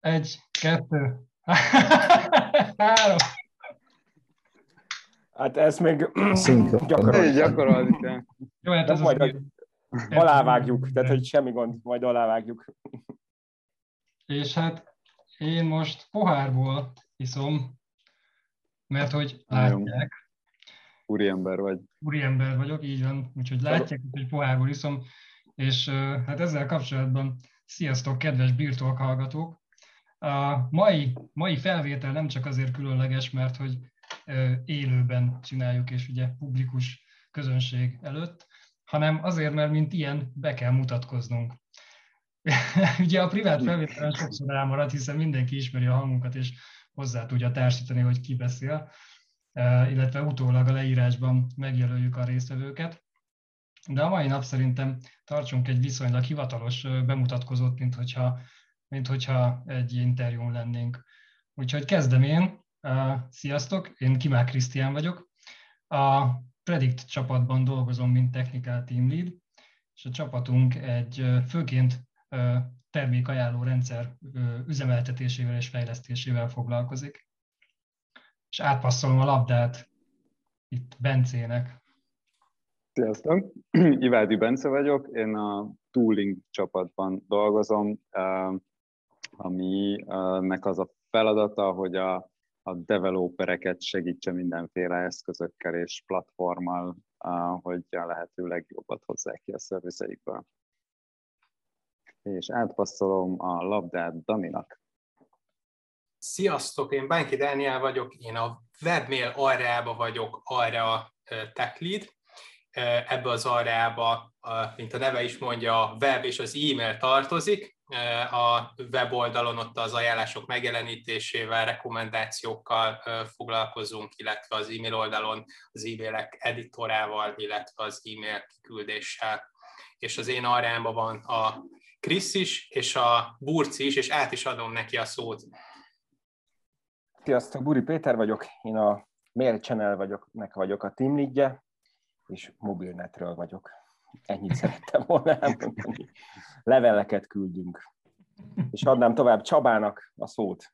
Egy, kettő, három. Hát ezt még gyakorolni. gyakorolni kell. Jó, hát ez majd alávágjuk, tehát hogy semmi gond, majd alávágjuk. És hát én most pohárból iszom, mert hogy látják. Úriember vagy. Úriember vagyok, így van, úgyhogy látják, hogy pohárból iszom, és hát ezzel kapcsolatban sziasztok, kedves birtok hallgatók! A mai, mai felvétel nem csak azért különleges, mert hogy élőben csináljuk, és ugye publikus közönség előtt, hanem azért, mert mint ilyen be kell mutatkoznunk. ugye a privát felvételen sokszor elmarad, hiszen mindenki ismeri a hangunkat, és hozzá tudja társítani, hogy ki beszél, illetve utólag a leírásban megjelöljük a résztvevőket. De a mai nap szerintem tartsunk egy viszonylag hivatalos bemutatkozót, mint hogyha, mint hogyha egy interjún lennénk. Úgyhogy kezdem én. Sziasztok, én Kimák Krisztián vagyok. A Predict csapatban dolgozom, mint technical team lead, és a csapatunk egy főként termékajánló rendszer üzemeltetésével és fejlesztésével foglalkozik. És átpasszolom a labdát itt Bencének. Sziasztok! Ivádi Bence vagyok, én a tooling csapatban dolgozom, aminek az a feladata, hogy a a developereket segítse mindenféle eszközökkel és platformmal, hogy a lehető legjobbat hozzák ki a szervizeikből. És átpasszolom a labdát Daninak. Sziasztok, én Bánki Dániel vagyok, én a webmail arába vagyok arra tech lead. Ebbe az arába, mint a neve is mondja, a web és az e-mail tartozik, a weboldalon ott az ajánlások megjelenítésével, rekomendációkkal foglalkozunk, illetve az e-mail oldalon az e-mailek editorával, illetve az e-mail kiküldéssel. És az én arámban van a Krisz is, és a Burci is, és át is adom neki a szót. Sziasztok, Buri Péter vagyok, én a Mail Channel vagyok, nek vagyok a team leadje, és mobilnetről vagyok. Ennyit szerettem volna elmondani. Leveleket küldünk. És adnám tovább Csabának a szót.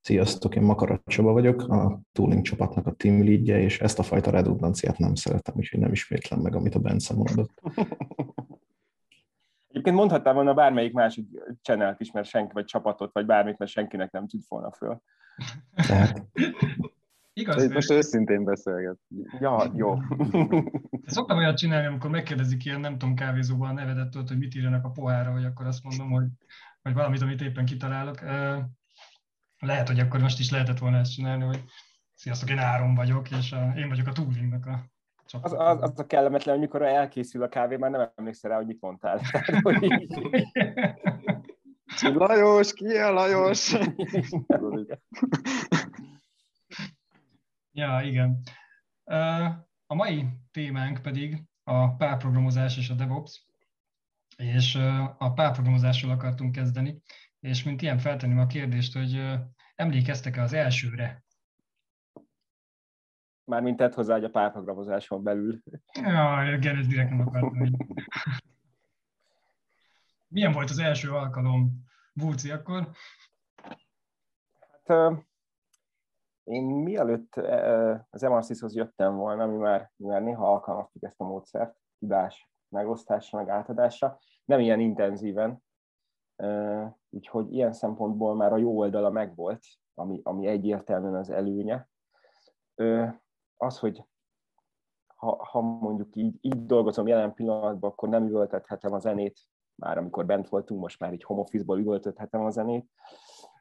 Sziasztok, én Makarat Csaba vagyok, a Tooling csapatnak a team leadje, és ezt a fajta redundanciát nem szeretem, úgyhogy nem ismétlem meg, amit a Bence mondott. Egyébként mondhattam volna bármelyik másik channel is, mert senki, vagy csapatot, vagy bármit, mert senkinek nem tud volna föl. Tehát... Igaz, most őszintén beszélget. Ja, jó. Szoktam olyat csinálni, amikor megkérdezik ilyen, nem tudom, kávézóban a nevedet, hogy mit írjanak a pohára, hogy akkor azt mondom, hogy, hogy valamit, amit éppen kitalálok. Lehet, hogy akkor most is lehetett volna ezt csinálni, hogy sziasztok, én Áron vagyok, és a, én vagyok a Toolingnak a az, az, az, a kellemetlen, hogy mikor elkészül a kávé, már nem emlékszel rá, hogy mit mondtál. Tehát, hogy Lajos, ki a Lajos? Ja, igen. A mai témánk pedig a párprogramozás és a DevOps, és a párprogramozásról akartunk kezdeni, és mint ilyen feltenném a kérdést, hogy emlékeztek-e az elsőre? Mármint tett hozzá, hogy a párprogramozáson belül. Ja, igen, ez direkt nem akartam. Milyen volt az első alkalom, Búci, akkor? Hát én mielőtt az MRCS-hoz jöttem volna, mi már, mi már néha alkalmaztuk ezt a módszert, tudás megosztásra, meg átadásra, nem ilyen intenzíven, úgyhogy ilyen szempontból már a jó oldala megvolt, ami, ami egyértelműen az előnye. Az, hogy ha, ha mondjuk így, így dolgozom jelen pillanatban, akkor nem üvöltethetem a zenét, már amikor bent voltunk, most már így home office-ból üvöltöthetem a zenét,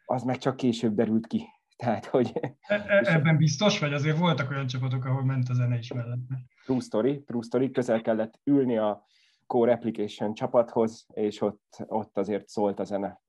az meg csak később derült ki, tehát, hogy... E, e, ebben biztos vagy? Azért voltak olyan csapatok, ahol ment a zene is mellette. True story, true story, közel kellett ülni a Core Application csapathoz, és ott, ott azért szólt a zene.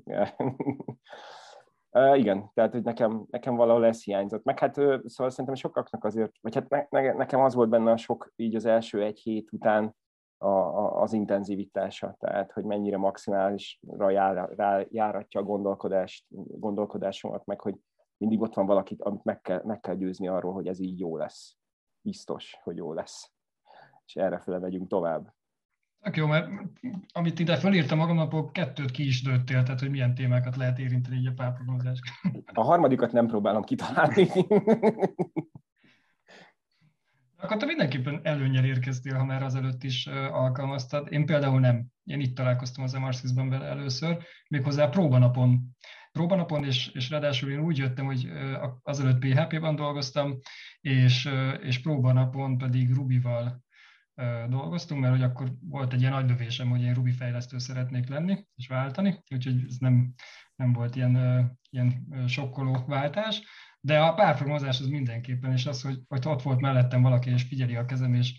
Uh, igen, tehát hogy nekem, nekem valahol ez hiányzott. Meg hát szóval szerintem sokaknak azért, vagy hát ne, ne, nekem az volt benne a sok így az első egy hét után a, a, az intenzivitása, tehát hogy mennyire maximálisra jár, rá, járatja a gondolkodást, gondolkodásomat, meg hogy mindig ott van valakit, amit meg kell, meg kell győzni arról, hogy ez így jó lesz. Biztos, hogy jó lesz. És erre fele megyünk tovább. Tök jó, mert amit ide fölírtam magamnak, kettőt ki is dőttél, tehát hogy milyen témákat lehet érinteni így a párprogramozás. A harmadikat nem próbálom kitalálni. Akkor te mindenképpen előnyel érkeztél, ha már azelőtt is alkalmaztad. Én például nem. Én itt találkoztam az MRSIS-ben vele először, méghozzá próbanapon. Próbanapon, és, és ráadásul én úgy jöttem, hogy azelőtt PHP-ban dolgoztam, és, és próbanapon pedig Ruby-val dolgoztunk, mert hogy akkor volt egy ilyen nagy lövésem, hogy én Ruby fejlesztő szeretnék lenni, és váltani, úgyhogy ez nem, nem volt ilyen, ilyen sokkoló váltás. De a párprogramozás az mindenképpen, és az, hogy, hogy ott volt mellettem valaki, és figyeli a kezem, és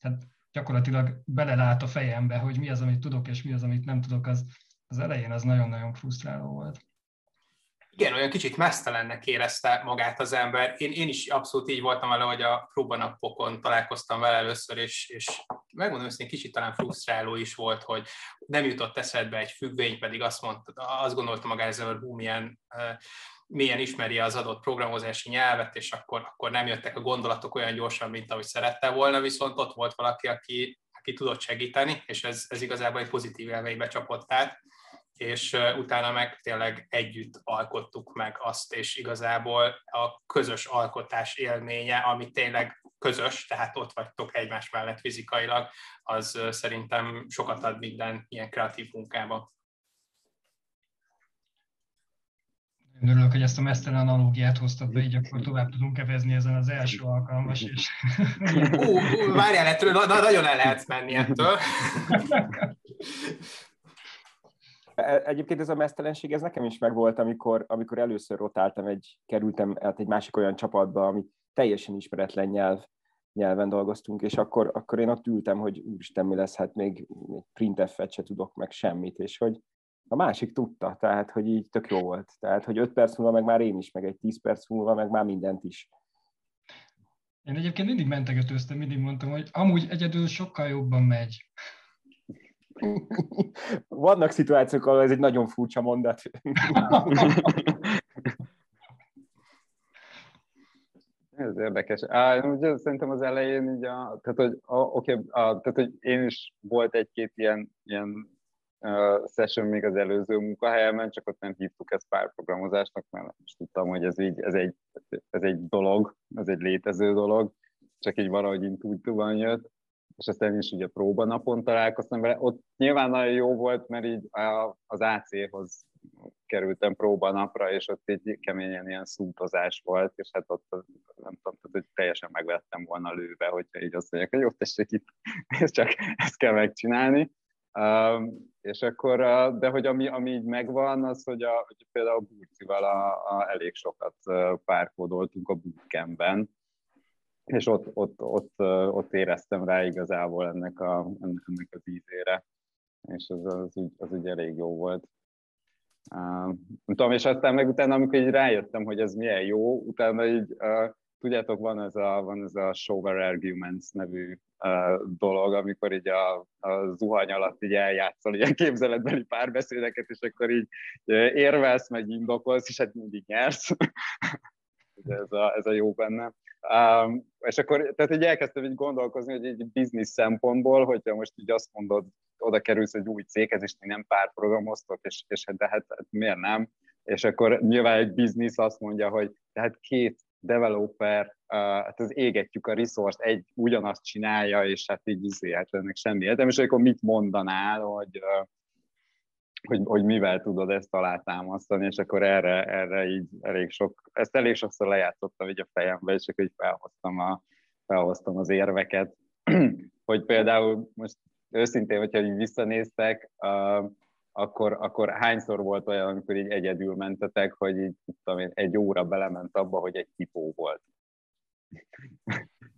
hát gyakorlatilag belelát a fejembe, hogy mi az, amit tudok, és mi az, amit nem tudok, az, az elején az nagyon-nagyon frusztráló volt. Igen, olyan kicsit mesztelennek érezte magát az ember. Én, én is abszolút így voltam vele, hogy a próbanapokon találkoztam vele először, és, és megmondom őszintén, kicsit talán frusztráló is volt, hogy nem jutott eszedbe egy függvény, pedig azt, mondta, azt gondolta maga ezzel, hogy hú, milyen milyen ismeri az adott programozási nyelvet, és akkor, akkor nem jöttek a gondolatok olyan gyorsan, mint ahogy szerette volna, viszont ott volt valaki, aki, aki tudott segíteni, és ez, ez igazából egy pozitív élménybe csapott át, és utána meg tényleg együtt alkottuk meg azt, és igazából a közös alkotás élménye, ami tényleg közös, tehát ott vagytok egymás mellett fizikailag, az szerintem sokat ad minden ilyen kreatív munkában. Én örülök, hogy ezt a mesztelen analógiát hoztad be, így akkor tovább tudunk kevezni ezen az első alkalmas is. Ó, várjál, ettől na, nagyon el lehet menni ettől. E, egyébként ez a mesztelenség, ez nekem is megvolt, amikor, amikor először rotáltam, egy, kerültem át egy másik olyan csapatba, ami teljesen ismeretlen nyelv, nyelven dolgoztunk, és akkor, akkor én ott ültem, hogy úristen, mi lesz, hát még, még printf-et se tudok, meg semmit, és hogy a másik tudta, tehát hogy így tök jó volt. Tehát, hogy 5 perc múlva meg már én is, meg egy 10 perc múlva meg már mindent is. Én egyébként mindig mentegetőztem, mindig mondtam, hogy amúgy egyedül sokkal jobban megy. Vannak szituációk, ahol ez egy nagyon furcsa mondat. Ez érdekes. Á, ugye szerintem az elején így a, tehát, hogy, a, okay, a, tehát, hogy én is volt egy-két ilyen, ilyen session még az előző munkahelyemen, csak ott nem hívtuk ezt párprogramozásnak, mert is tudtam, hogy ez, így, ez, egy, ez egy dolog, ez egy létező dolog, csak így valahogy intuitúban jött, és aztán is ugye próbanapon találkoztam vele. Ott nyilván nagyon jó volt, mert így az AC-hoz kerültem próbanapra, és ott egy keményen ilyen szútozás volt, és hát ott nem tudom, tehát, hogy teljesen megvettem volna lőve, hogyha így azt mondják, hogy jó, tessék itt, ezt csak ezt kell megcsinálni. Um, és akkor, de hogy ami, ami így megvan, az, hogy, a, hogy például a Burcival a, a elég sokat párkódoltunk a bootcampben, és ott, ott, ott, ott éreztem rá igazából ennek, a, ennek az ízére, és az, az, úgy, az úgy elég jó volt. Uh, nem tudom, és aztán meg utána, amikor így rájöttem, hogy ez milyen jó, utána így uh, tudjátok, van ez a, van ez a Shower Arguments nevű uh, dolog, amikor így a, a zuhany alatt így eljátszol ilyen képzeletbeli párbeszédeket, és akkor így érvelsz, meg indokolsz, és hát mindig nyersz. ez, a, ez a jó benne. Um, és akkor, tehát így elkezdtem így gondolkozni, hogy egy biznisz szempontból, hogyha most így azt mondod, oda kerülsz egy új céghez, és ti nem párprogramoztok, és, és de hát, hát miért nem? És akkor nyilván egy biznisz azt mondja, hogy tehát két developer, uh, hát az égetjük a resource egy ugyanazt csinálja, és hát így izé, hát ennek semmi értelme, és akkor mit mondanál, hogy, uh, hogy, hogy mivel tudod ezt alátámasztani, és akkor erre, erre így elég sok, ezt elég sokszor lejátszottam így a fejembe, és akkor így felhoztam, a, felhoztam az érveket, hogy például most őszintén, hogyha így visszanéztek, uh, akkor, akkor hányszor volt olyan, amikor így egyedül mentetek, hogy így tudom én, egy óra belement abba, hogy egy tipó volt.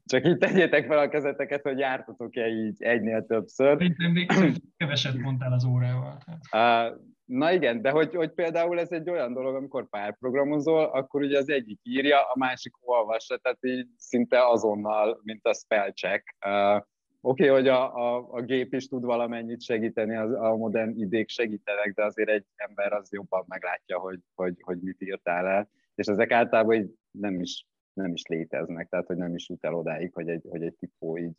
Csak így tegyétek fel a kezeteket, hogy jártatok-e így egynél többször. Szerintem még keveset mondtál az órával. Uh, na igen, de hogy, hogy például ez egy olyan dolog, amikor párprogramozol, akkor ugye az egyik írja, a másik olvassa, tehát így szinte azonnal, mint a spell check. Uh, Oké, okay, hogy a, a, a gép is tud valamennyit segíteni, az, a modern idék segítenek, de azért egy ember az jobban meglátja, hogy, hogy, hogy mit írtál el, és ezek általában így nem is, nem is léteznek, tehát hogy nem is jut el odáig, hogy egy, hogy egy tipó így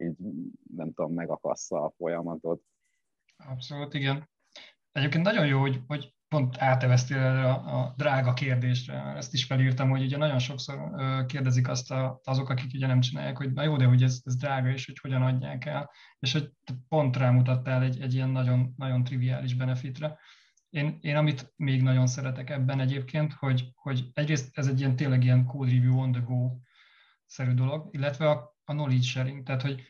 így nem tudom, megakassza a folyamatot. Abszolút, igen. Egyébként nagyon jó, hogy, hogy pont áteveztél erre a, a drága kérdésre. Ezt is felírtam, hogy ugye nagyon sokszor kérdezik azt a, azok, akik ugye nem csinálják, hogy na jó, de hogy ez, ez drága, és hogy hogyan adják el. És hogy pont rámutattál egy, egy ilyen nagyon, nagyon triviális benefitre. Én, én amit még nagyon szeretek ebben egyébként, hogy, hogy egyrészt ez egy ilyen tényleg ilyen code review on the go szerű dolog, illetve a, a knowledge sharing, tehát hogy,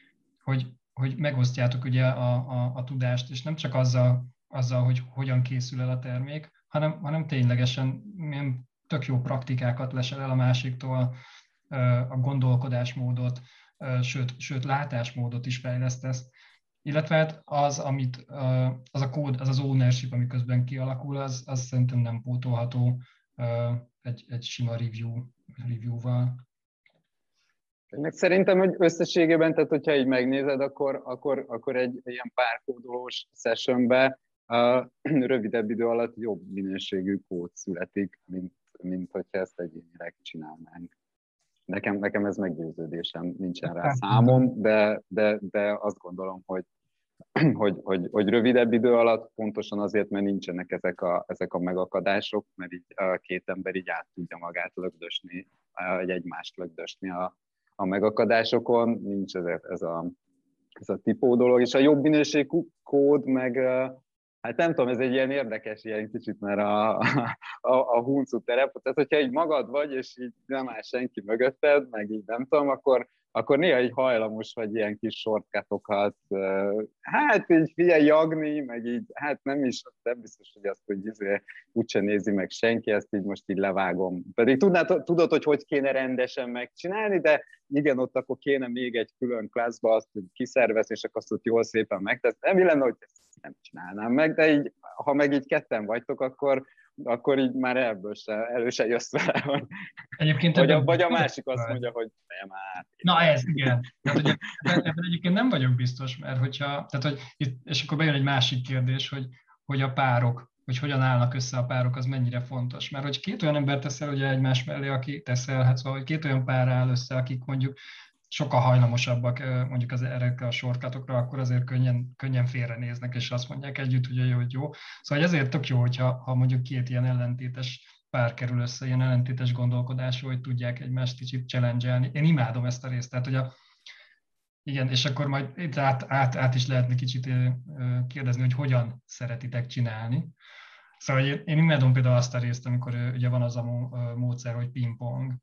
hogy, hogy megosztjátok ugye a, a, a tudást, és nem csak azzal, azzal, hogy hogyan készül el a termék, hanem, hanem ténylegesen milyen tök jó praktikákat lesel el a másiktól, a gondolkodásmódot, sőt, sőt látásmódot is fejlesztesz. Illetve hát az, amit, az a kód, az az ownership, ami közben kialakul, az, az szerintem nem pótolható egy, egy sima review, review-val. Meg szerintem, hogy összességében, tehát hogyha így megnézed, akkor, akkor, akkor egy ilyen párkódolós sessionbe uh, rövidebb idő alatt jobb minőségű kód születik, mint, mint hogyha ezt egyénileg csinálnánk. Nekem, nekem ez meggyőződésem, nincsen rá számom, de, de, de azt gondolom, hogy, hogy, hogy, hogy rövidebb idő alatt, pontosan azért, mert nincsenek ezek a, ezek a megakadások, mert így a két ember így át tudja magát lögdösni, egy egymást lögdösni a, a megakadásokon, nincs ez, ez a, ez a tipó dolog, és a jobb minőségű kód meg, hát nem tudom, ez egy ilyen érdekes, ilyen kicsit, mert a, a, a huncu terep, tehát hogyha így magad vagy, és így nem áll senki mögötted, meg így nem tudom, akkor akkor néha egy hajlamos vagy ilyen kis shortcutokat, hát így figyelj jagni, meg így, hát nem is, nem biztos, hogy azt, hogy izé, úgyse nézi meg senki, ezt így most így levágom. Pedig tudnád, tudod, hogy hogy kéne rendesen megcsinálni, de igen, ott akkor kéne még egy külön klászba azt, hogy kiszervez, és akkor azt ott jól szépen megtesz. Nem lenne, hogy ezt nem csinálnám meg, de így, ha meg így ketten vagytok, akkor, akkor így már ebből se, elő se jössz vele, hogy, Egyébként vagy, a, vagy a másik azt mondja, hogy nem már. Na ez, igen. Tehát, hogy ebben egyébként nem vagyok biztos, mert hogyha, tehát, hogy itt, és akkor bejön egy másik kérdés, hogy, hogy a párok, hogy hogyan állnak össze a párok, az mennyire fontos. Mert hogy két olyan ember teszel ugye egymás mellé, aki teszel, hát szóval, hogy két olyan pár áll össze, akik mondjuk sokkal hajlamosabbak mondjuk az erre a sorkatokra, akkor azért könnyen, könnyen félrenéznek, és azt mondják együtt, hogy jó, hogy jó. Szóval ezért tök jó, hogyha ha mondjuk két ilyen ellentétes pár kerül össze, ilyen ellentétes gondolkodású, hogy tudják egymást kicsit challenge Én imádom ezt a részt, tehát hogy a, igen, és akkor majd itt át, át, át is lehetne kicsit kérdezni, hogy hogyan szeretitek csinálni. Szóval én, én imádom például azt a részt, amikor ugye van az a módszer, hogy pingpong,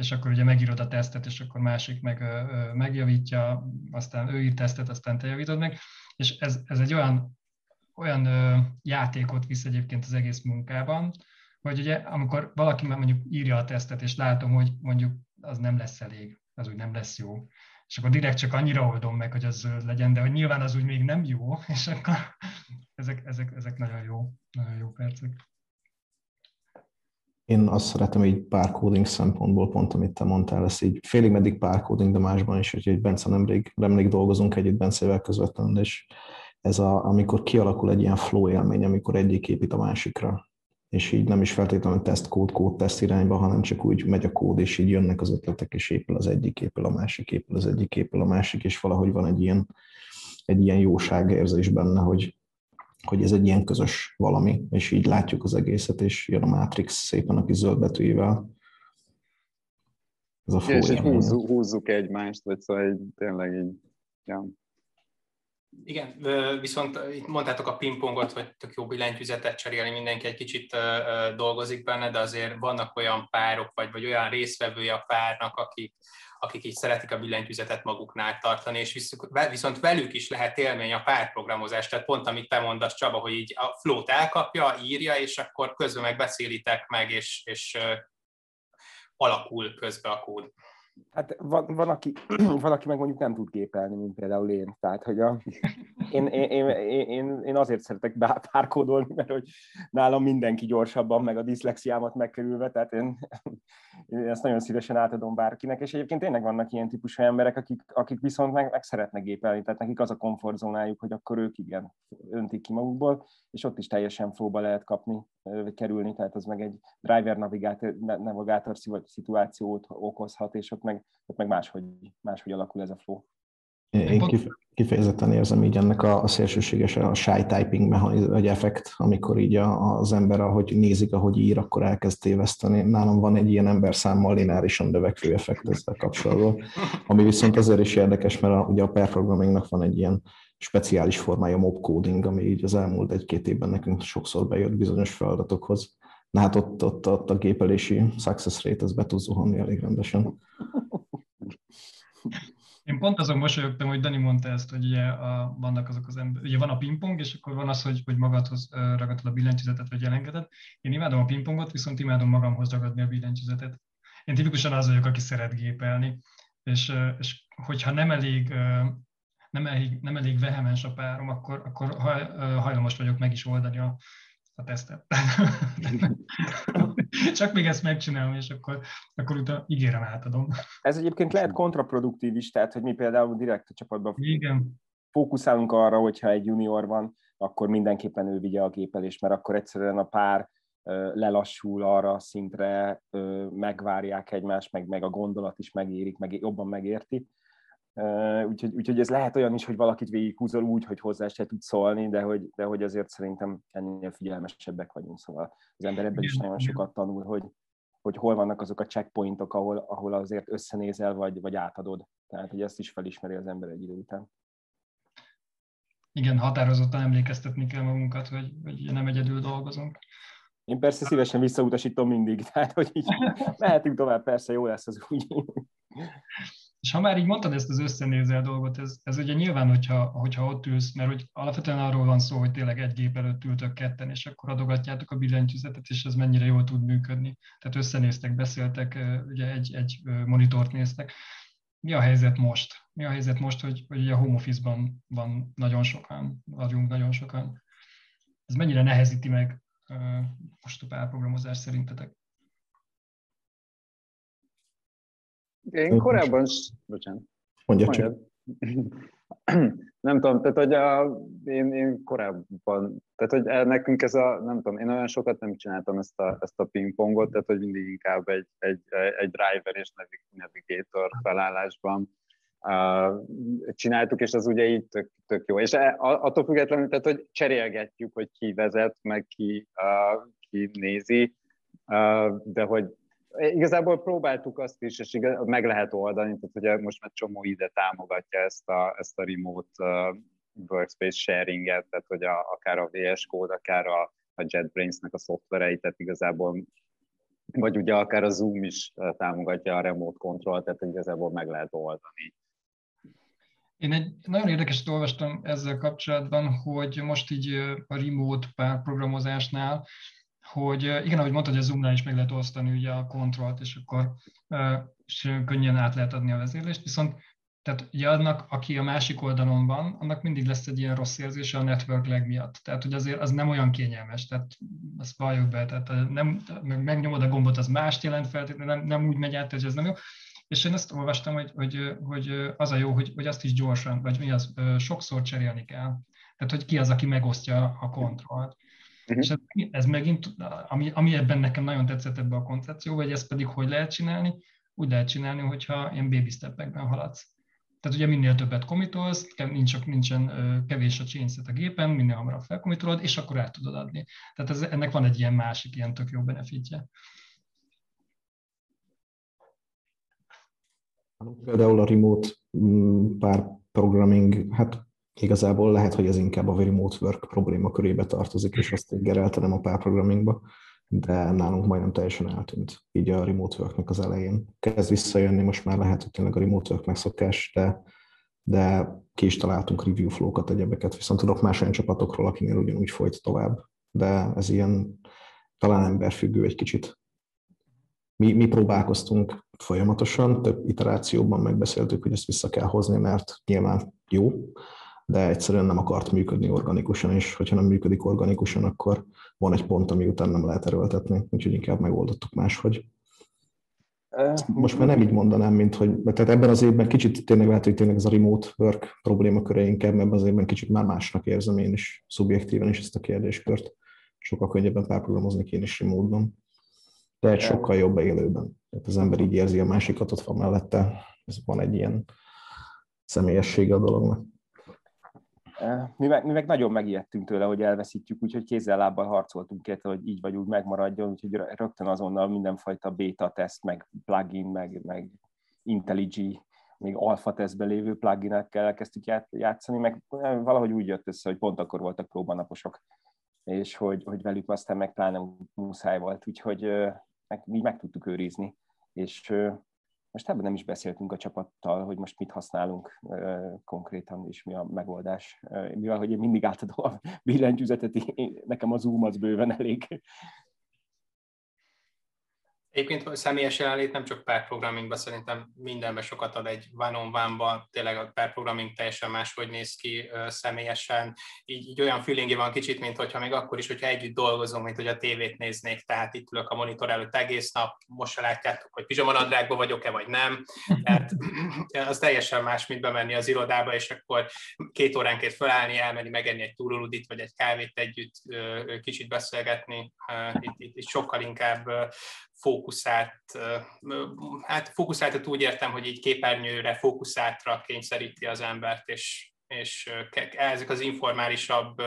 és akkor ugye megírod a tesztet, és akkor másik meg megjavítja, aztán ő ír tesztet, aztán te javítod meg, és ez, ez egy olyan, olyan játékot visz egyébként az egész munkában, hogy ugye amikor valaki már mondjuk írja a tesztet, és látom, hogy mondjuk az nem lesz elég, az úgy nem lesz jó, és akkor direkt csak annyira oldom meg, hogy az zöld legyen, de hogy nyilván az úgy még nem jó, és akkor ezek, ezek, ezek nagyon jó, nagyon jó percek. Én azt szeretem így párkóding szempontból, pont amit te mondtál, ez így félig meddig párkóding, de másban is, hogy egy Bence nemrég, nemrég dolgozunk együtt Bencevel közvetlenül, és ez a, amikor kialakul egy ilyen flow élmény, amikor egyik épít a másikra, és így nem is feltétlenül teszt kód, kód teszt irányba, hanem csak úgy megy a kód, és így jönnek az ötletek, és épül az egyik, épül a másik, épül az egyik, épül a másik, és valahogy van egy ilyen, egy ilyen jóságérzés benne, hogy hogy ez egy ilyen közös valami, és így látjuk az egészet, és jön a Matrix szépen a kis zöld betűjével. Ez a és húzzuk, húzzuk egymást, vagy szóval egy, tényleg így, ja. Igen, viszont itt mondtátok a pingpongot, hogy tök jó billentyűzetet cserélni, mindenki egy kicsit dolgozik benne, de azért vannak olyan párok, vagy, vagy olyan részvevője a párnak, akik, akik így szeretik a billentyűzetet maguknál tartani, és viszont velük is lehet élmény a párprogramozás, tehát pont amit te mondasz, Csaba, hogy így a flót elkapja, írja, és akkor közben meg beszélitek meg, és, és alakul közbe a kód. Hát van, van, aki, van, aki meg mondjuk nem tud gépelni, mint például én. Tehát, hogy a, én, én, én, én, én azért szeretek párkódolni, mert hogy nálam mindenki gyorsabban, meg a diszlexiámat megkerülve, tehát én, én ezt nagyon szívesen átadom bárkinek, és egyébként tényleg vannak ilyen típusú emberek, akik, akik viszont meg, meg szeretnek gépelni, tehát nekik az a komfortzónájuk, hogy akkor ők igen, öntik ki magukból, és ott is teljesen flóba lehet kapni, kerülni, tehát az meg egy driver navigátor, navigátor szituációt okozhat, és ott meg, ott meg máshogy, máshogy alakul ez a flow. Én kifejezetten érzem így ennek a, a szélsőséges, a shy typing mechanizm, vagy effekt, amikor így a, az ember, ahogy nézik, ahogy ír, akkor elkezd téveszteni. Nálam van egy ilyen ember számmal lineárisan növekvő effekt ezzel kapcsolatban, ami viszont azért is érdekes, mert a, ugye a pair programmingnak van egy ilyen speciális formája mob coding, ami így az elmúlt egy-két évben nekünk sokszor bejött bizonyos feladatokhoz. Na hát ott, ott, ott a gépelési success rate az be tud zuhanni elég rendesen. Én pont azon mosolyogtam, hogy Dani mondta ezt, hogy ugye a, vannak azok az ember, ugye van a pingpong, és akkor van az, hogy, hogy magadhoz ragadod a billentyűzetet, vagy elengeded. Én imádom a pingpongot, viszont imádom magamhoz ragadni a billentyűzetet. Én tipikusan az vagyok, aki szeret gépelni, és, és hogyha nem elég, nem elég, nem elég vehemens a párom, akkor, akkor hajlamos vagyok meg is oldani a, a tesztet. Csak még ezt megcsinálom, és akkor, akkor utána ígérem átadom. Ez egyébként lehet kontraproduktív is, tehát hogy mi például direkt a csapatban Igen. fókuszálunk arra, hogyha egy junior van, akkor mindenképpen ő vigye a gépelést, mert akkor egyszerűen a pár lelassul arra szintre, megvárják egymást, meg, meg a gondolat is megérik, meg jobban megérti. Úgyhogy, úgyhogy ez lehet olyan is, hogy valakit végighúzol úgy, hogy hozzá se tud szólni, de hogy, de hogy azért szerintem ennél figyelmesebbek vagyunk. Szóval az ember ebben is nagyon sokat tanul, hogy, hogy hol vannak azok a checkpointok, ahol, ahol azért összenézel, vagy, vagy átadod. Tehát, hogy ezt is felismeri az ember egy idő után. Igen, határozottan emlékeztetni kell magunkat, hogy, hogy nem egyedül dolgozunk. Én persze szívesen visszautasítom mindig, tehát hogy így mehetünk tovább, persze jó lesz az úgy. És ha már így mondtad ezt az összenézel dolgot, ez, ez ugye nyilván, hogyha, hogyha ott ülsz, mert hogy alapvetően arról van szó, hogy tényleg egy gép előtt ültök ketten, és akkor adogatjátok a billentyűzetet, és ez mennyire jól tud működni. Tehát összenéztek, beszéltek, ugye egy, egy monitort néztek. Mi a helyzet most? Mi a helyzet most, hogy, hogy ugye a home office-ban van nagyon sokan, vagyunk nagyon sokan. Ez mennyire nehezíti meg most a párprogramozás szerintetek? Én korábban, bocsánat. Mondja csak. nem tudom, tehát hogy a, én, én korábban, tehát hogy nekünk ez a, nem tudom, én olyan sokat nem csináltam ezt a, ezt a pingpongot, tehát hogy mindig inkább egy, egy, egy driver és navigator felállásban uh, csináltuk, és az ugye így tök, tök jó. És e, attól függetlenül, tehát hogy cserélgetjük, hogy ki vezet, meg ki, uh, ki nézi, uh, de hogy Igazából próbáltuk azt is, és igaz, meg lehet oldani, tehát ugye most már csomó ide támogatja ezt a, ezt a remote uh, workspace sharinget, tehát hogy a, akár a VS Code, akár a, a JetBrains-nek a szoftverei, tehát igazából vagy ugye akár a Zoom is támogatja a remote control, tehát igazából meg lehet oldani. Én egy nagyon érdekeset olvastam ezzel kapcsolatban, hogy most így a remote párprogramozásnál hogy igen, ahogy mondtad, hogy a Zoomnál is meg lehet osztani ugye a kontrollt, és akkor és könnyen át lehet adni a vezérlést, viszont tehát ugye annak, aki a másik oldalon van, annak mindig lesz egy ilyen rossz érzése a network lag miatt. Tehát, hogy azért az nem olyan kényelmes, tehát azt valljuk be, tehát nem, megnyomod a gombot, az mást jelent feltétlenül, nem, nem úgy megy át, hogy ez nem jó. És én ezt olvastam, hogy, hogy, hogy az a jó, hogy, hogy azt is gyorsan, vagy mi az, sokszor cserélni kell. Tehát, hogy ki az, aki megosztja a kontrollt. Uh-huh. És ez, ez megint, ami, ami ebben nekem nagyon tetszett ebbe a koncepció, vagy ez pedig hogy lehet csinálni? Úgy lehet csinálni, hogyha ilyen baby stepekben haladsz. Tehát ugye minél többet komitolsz, nincs, nincsen kevés a chainset a gépen, minél hamarabb felkomitolod, és akkor át tudod adni. Tehát ez, ennek van egy ilyen másik, ilyen tök jó benefitje. Például a remote mm, pár programming, hát igazából lehet, hogy ez inkább a remote work probléma körébe tartozik, és azt ingerelte nem a párprogrammingba, de nálunk majdnem teljesen eltűnt így a remote worknek az elején. Kezd visszajönni, most már lehet, hogy tényleg a remote work megszokás, de, de ki is találtunk review flow-kat, egyebeket, viszont tudok más olyan csapatokról, akinél ugyanúgy folyt tovább, de ez ilyen talán emberfüggő egy kicsit. Mi, mi próbálkoztunk folyamatosan, több iterációban megbeszéltük, hogy ezt vissza kell hozni, mert nyilván jó, de egyszerűen nem akart működni organikusan, és hogyha nem működik organikusan, akkor van egy pont, ami után nem lehet erőltetni, úgyhogy inkább megoldottuk máshogy. Most már nem így mondanám, mint hogy, tehát ebben az évben kicsit tényleg lehet, hogy tényleg ez a remote work problémaköre inkább, ebben az évben kicsit már másnak érzem én is, szubjektíven is ezt a kérdéskört. Sokkal könnyebben párprogramozni én is remote-ban. De egy sokkal jobb élőben. Tehát az ember így érzi a másikat, ott van mellette, ez van egy ilyen személyessége a dolognak. Mi meg, mi meg nagyon megijedtünk tőle, hogy elveszítjük, úgyhogy kézzel-lábbal harcoltunk érte, hogy így vagy úgy megmaradjon, úgyhogy rögtön azonnal mindenfajta beta teszt, meg plugin, meg, meg IntelliJ, még alfa tesztben lévő pluginekkel elkezdtük játszani, meg valahogy úgy jött össze, hogy pont akkor voltak próbanaposok, és hogy, hogy velük aztán meg pláne muszáj volt, úgyhogy meg, mi meg tudtuk őrizni, és most ebben nem is beszéltünk a csapattal, hogy most mit használunk uh, konkrétan, és mi a megoldás. Mivel, hogy én mindig átadom a billentyűzetet, nekem a Zoom az bőven elég. Egyébként a személyes jelenlét nem csak pair programmingban, szerintem mindenben sokat ad egy one on one tényleg a pair programming teljesen máshogy néz ki személyesen, így, így olyan feelingi van kicsit, mint hogyha még akkor is, hogyha együtt dolgozunk, mint hogy a tévét néznék, tehát itt ülök a monitor előtt egész nap, most se látjátok, hogy pizsamanadrágban vagyok-e, vagy nem, tehát az teljesen más, mint bemenni az irodába, és akkor két óránként felállni, elmenni, megenni egy túruludit, vagy egy kávét együtt, kicsit beszélgetni, itt, itt, itt sokkal inkább fókuszált, hát fókuszáltat úgy értem, hogy így képernyőre fókuszáltra kényszeríti az embert, és, és ezek az informálisabb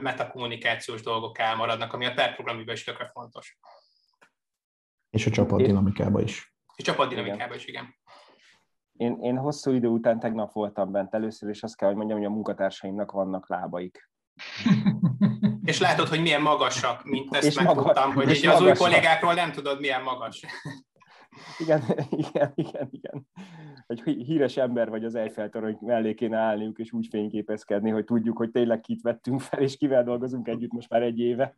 metakommunikációs dolgok elmaradnak, ami a perprogramjában is tökre fontos. És a csapatdinamikában is. És a csapatdinamikában is, igen. Én, én hosszú idő után tegnap voltam bent először, és azt kell, hogy mondjam, hogy a munkatársaimnak vannak lábaik. És látod, hogy milyen magasak, mint ezt és megtudtam, maga, hogy így az új kollégákról nem tudod, milyen magas. Igen, igen, igen, igen. Egy híres ember vagy az Eiffel torony mellé kéne állniuk, és úgy fényképezkedni, hogy tudjuk, hogy tényleg kit vettünk fel, és kivel dolgozunk együtt most már egy éve,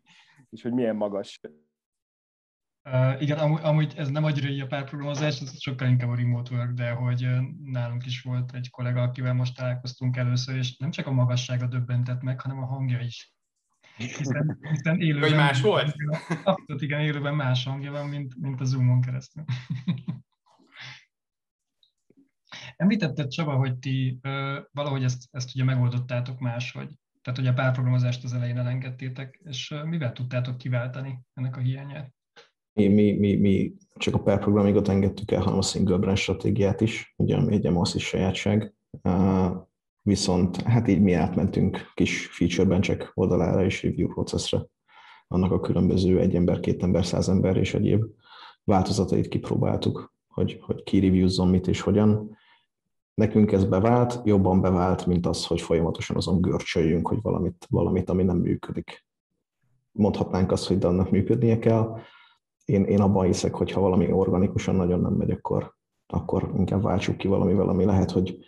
és hogy milyen magas. Uh, igen, amúgy, amúgy ez nem annyira a párprogramozás, ez sokkal inkább a remote work, de hogy nálunk is volt egy kollega, akivel most találkoztunk először, és nem csak a magassága döbbentett meg, hanem a hangja is. Hiszen, hiszen élőben... Hogy más volt? Abszolút igen, élőben más hangja van, mint, mint a Zoomon keresztül. Említetted Csaba, hogy ti ö, valahogy ezt, ezt ugye megoldottátok máshogy. Tehát, hogy a párprogramozást az elején elengedtétek, és ö, mivel tudtátok kiváltani ennek a hiányát? Mi, mi, mi, csak a per programingot engedtük el, hanem a single brand stratégiát is, ugye egy is sajátság. Viszont hát így mi átmentünk kis feature csak oldalára és review processre, annak a különböző egy ember, két ember, száz ember és egyéb változatait kipróbáltuk, hogy, hogy ki reviewzzon mit és hogyan. Nekünk ez bevált, jobban bevált, mint az, hogy folyamatosan azon görcsöljünk, hogy valamit, valamit, ami nem működik. Mondhatnánk azt, hogy de annak működnie kell. Én, én abban hiszek, hogy ha valami organikusan nagyon nem megy, akkor, akkor inkább váltsuk ki valamivel, ami lehet, hogy,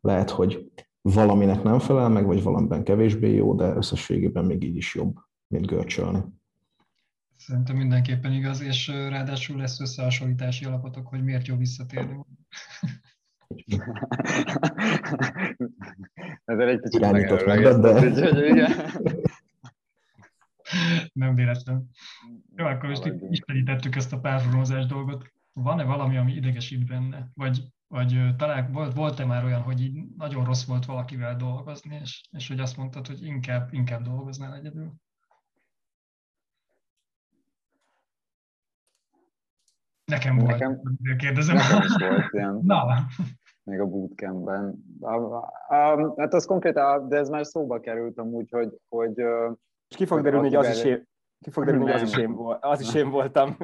lehet, hogy valaminek nem felel meg, vagy valamiben kevésbé jó, de összességében még így is jobb, mint görcsölni. Szerintem mindenképpen igaz, és ráadásul lesz összehasonlítási alapotok, hogy miért jó visszatérni. Ezzel egy kicsit megerőlegeztet, de... igen. Nem véletlen. Jó, akkor most ismerítettük ezt a párhuzamozás dolgot. Van-e valami, ami idegesít benne? Vagy vagy talán volt, volt-e már olyan, hogy így nagyon rossz volt valakivel dolgozni, és, és hogy azt mondtad, hogy inkább, inkább dolgoznál egyedül? Nekem, Nekem volt, kérdezem. Nekem is volt ilyen. Na. Még a bootcampben. Hát az konkrétan, de ez már szóba került amúgy, hogy, hogy és ki fog derülni, hogy az is, ki fog derülni, az is, én, az is én voltam.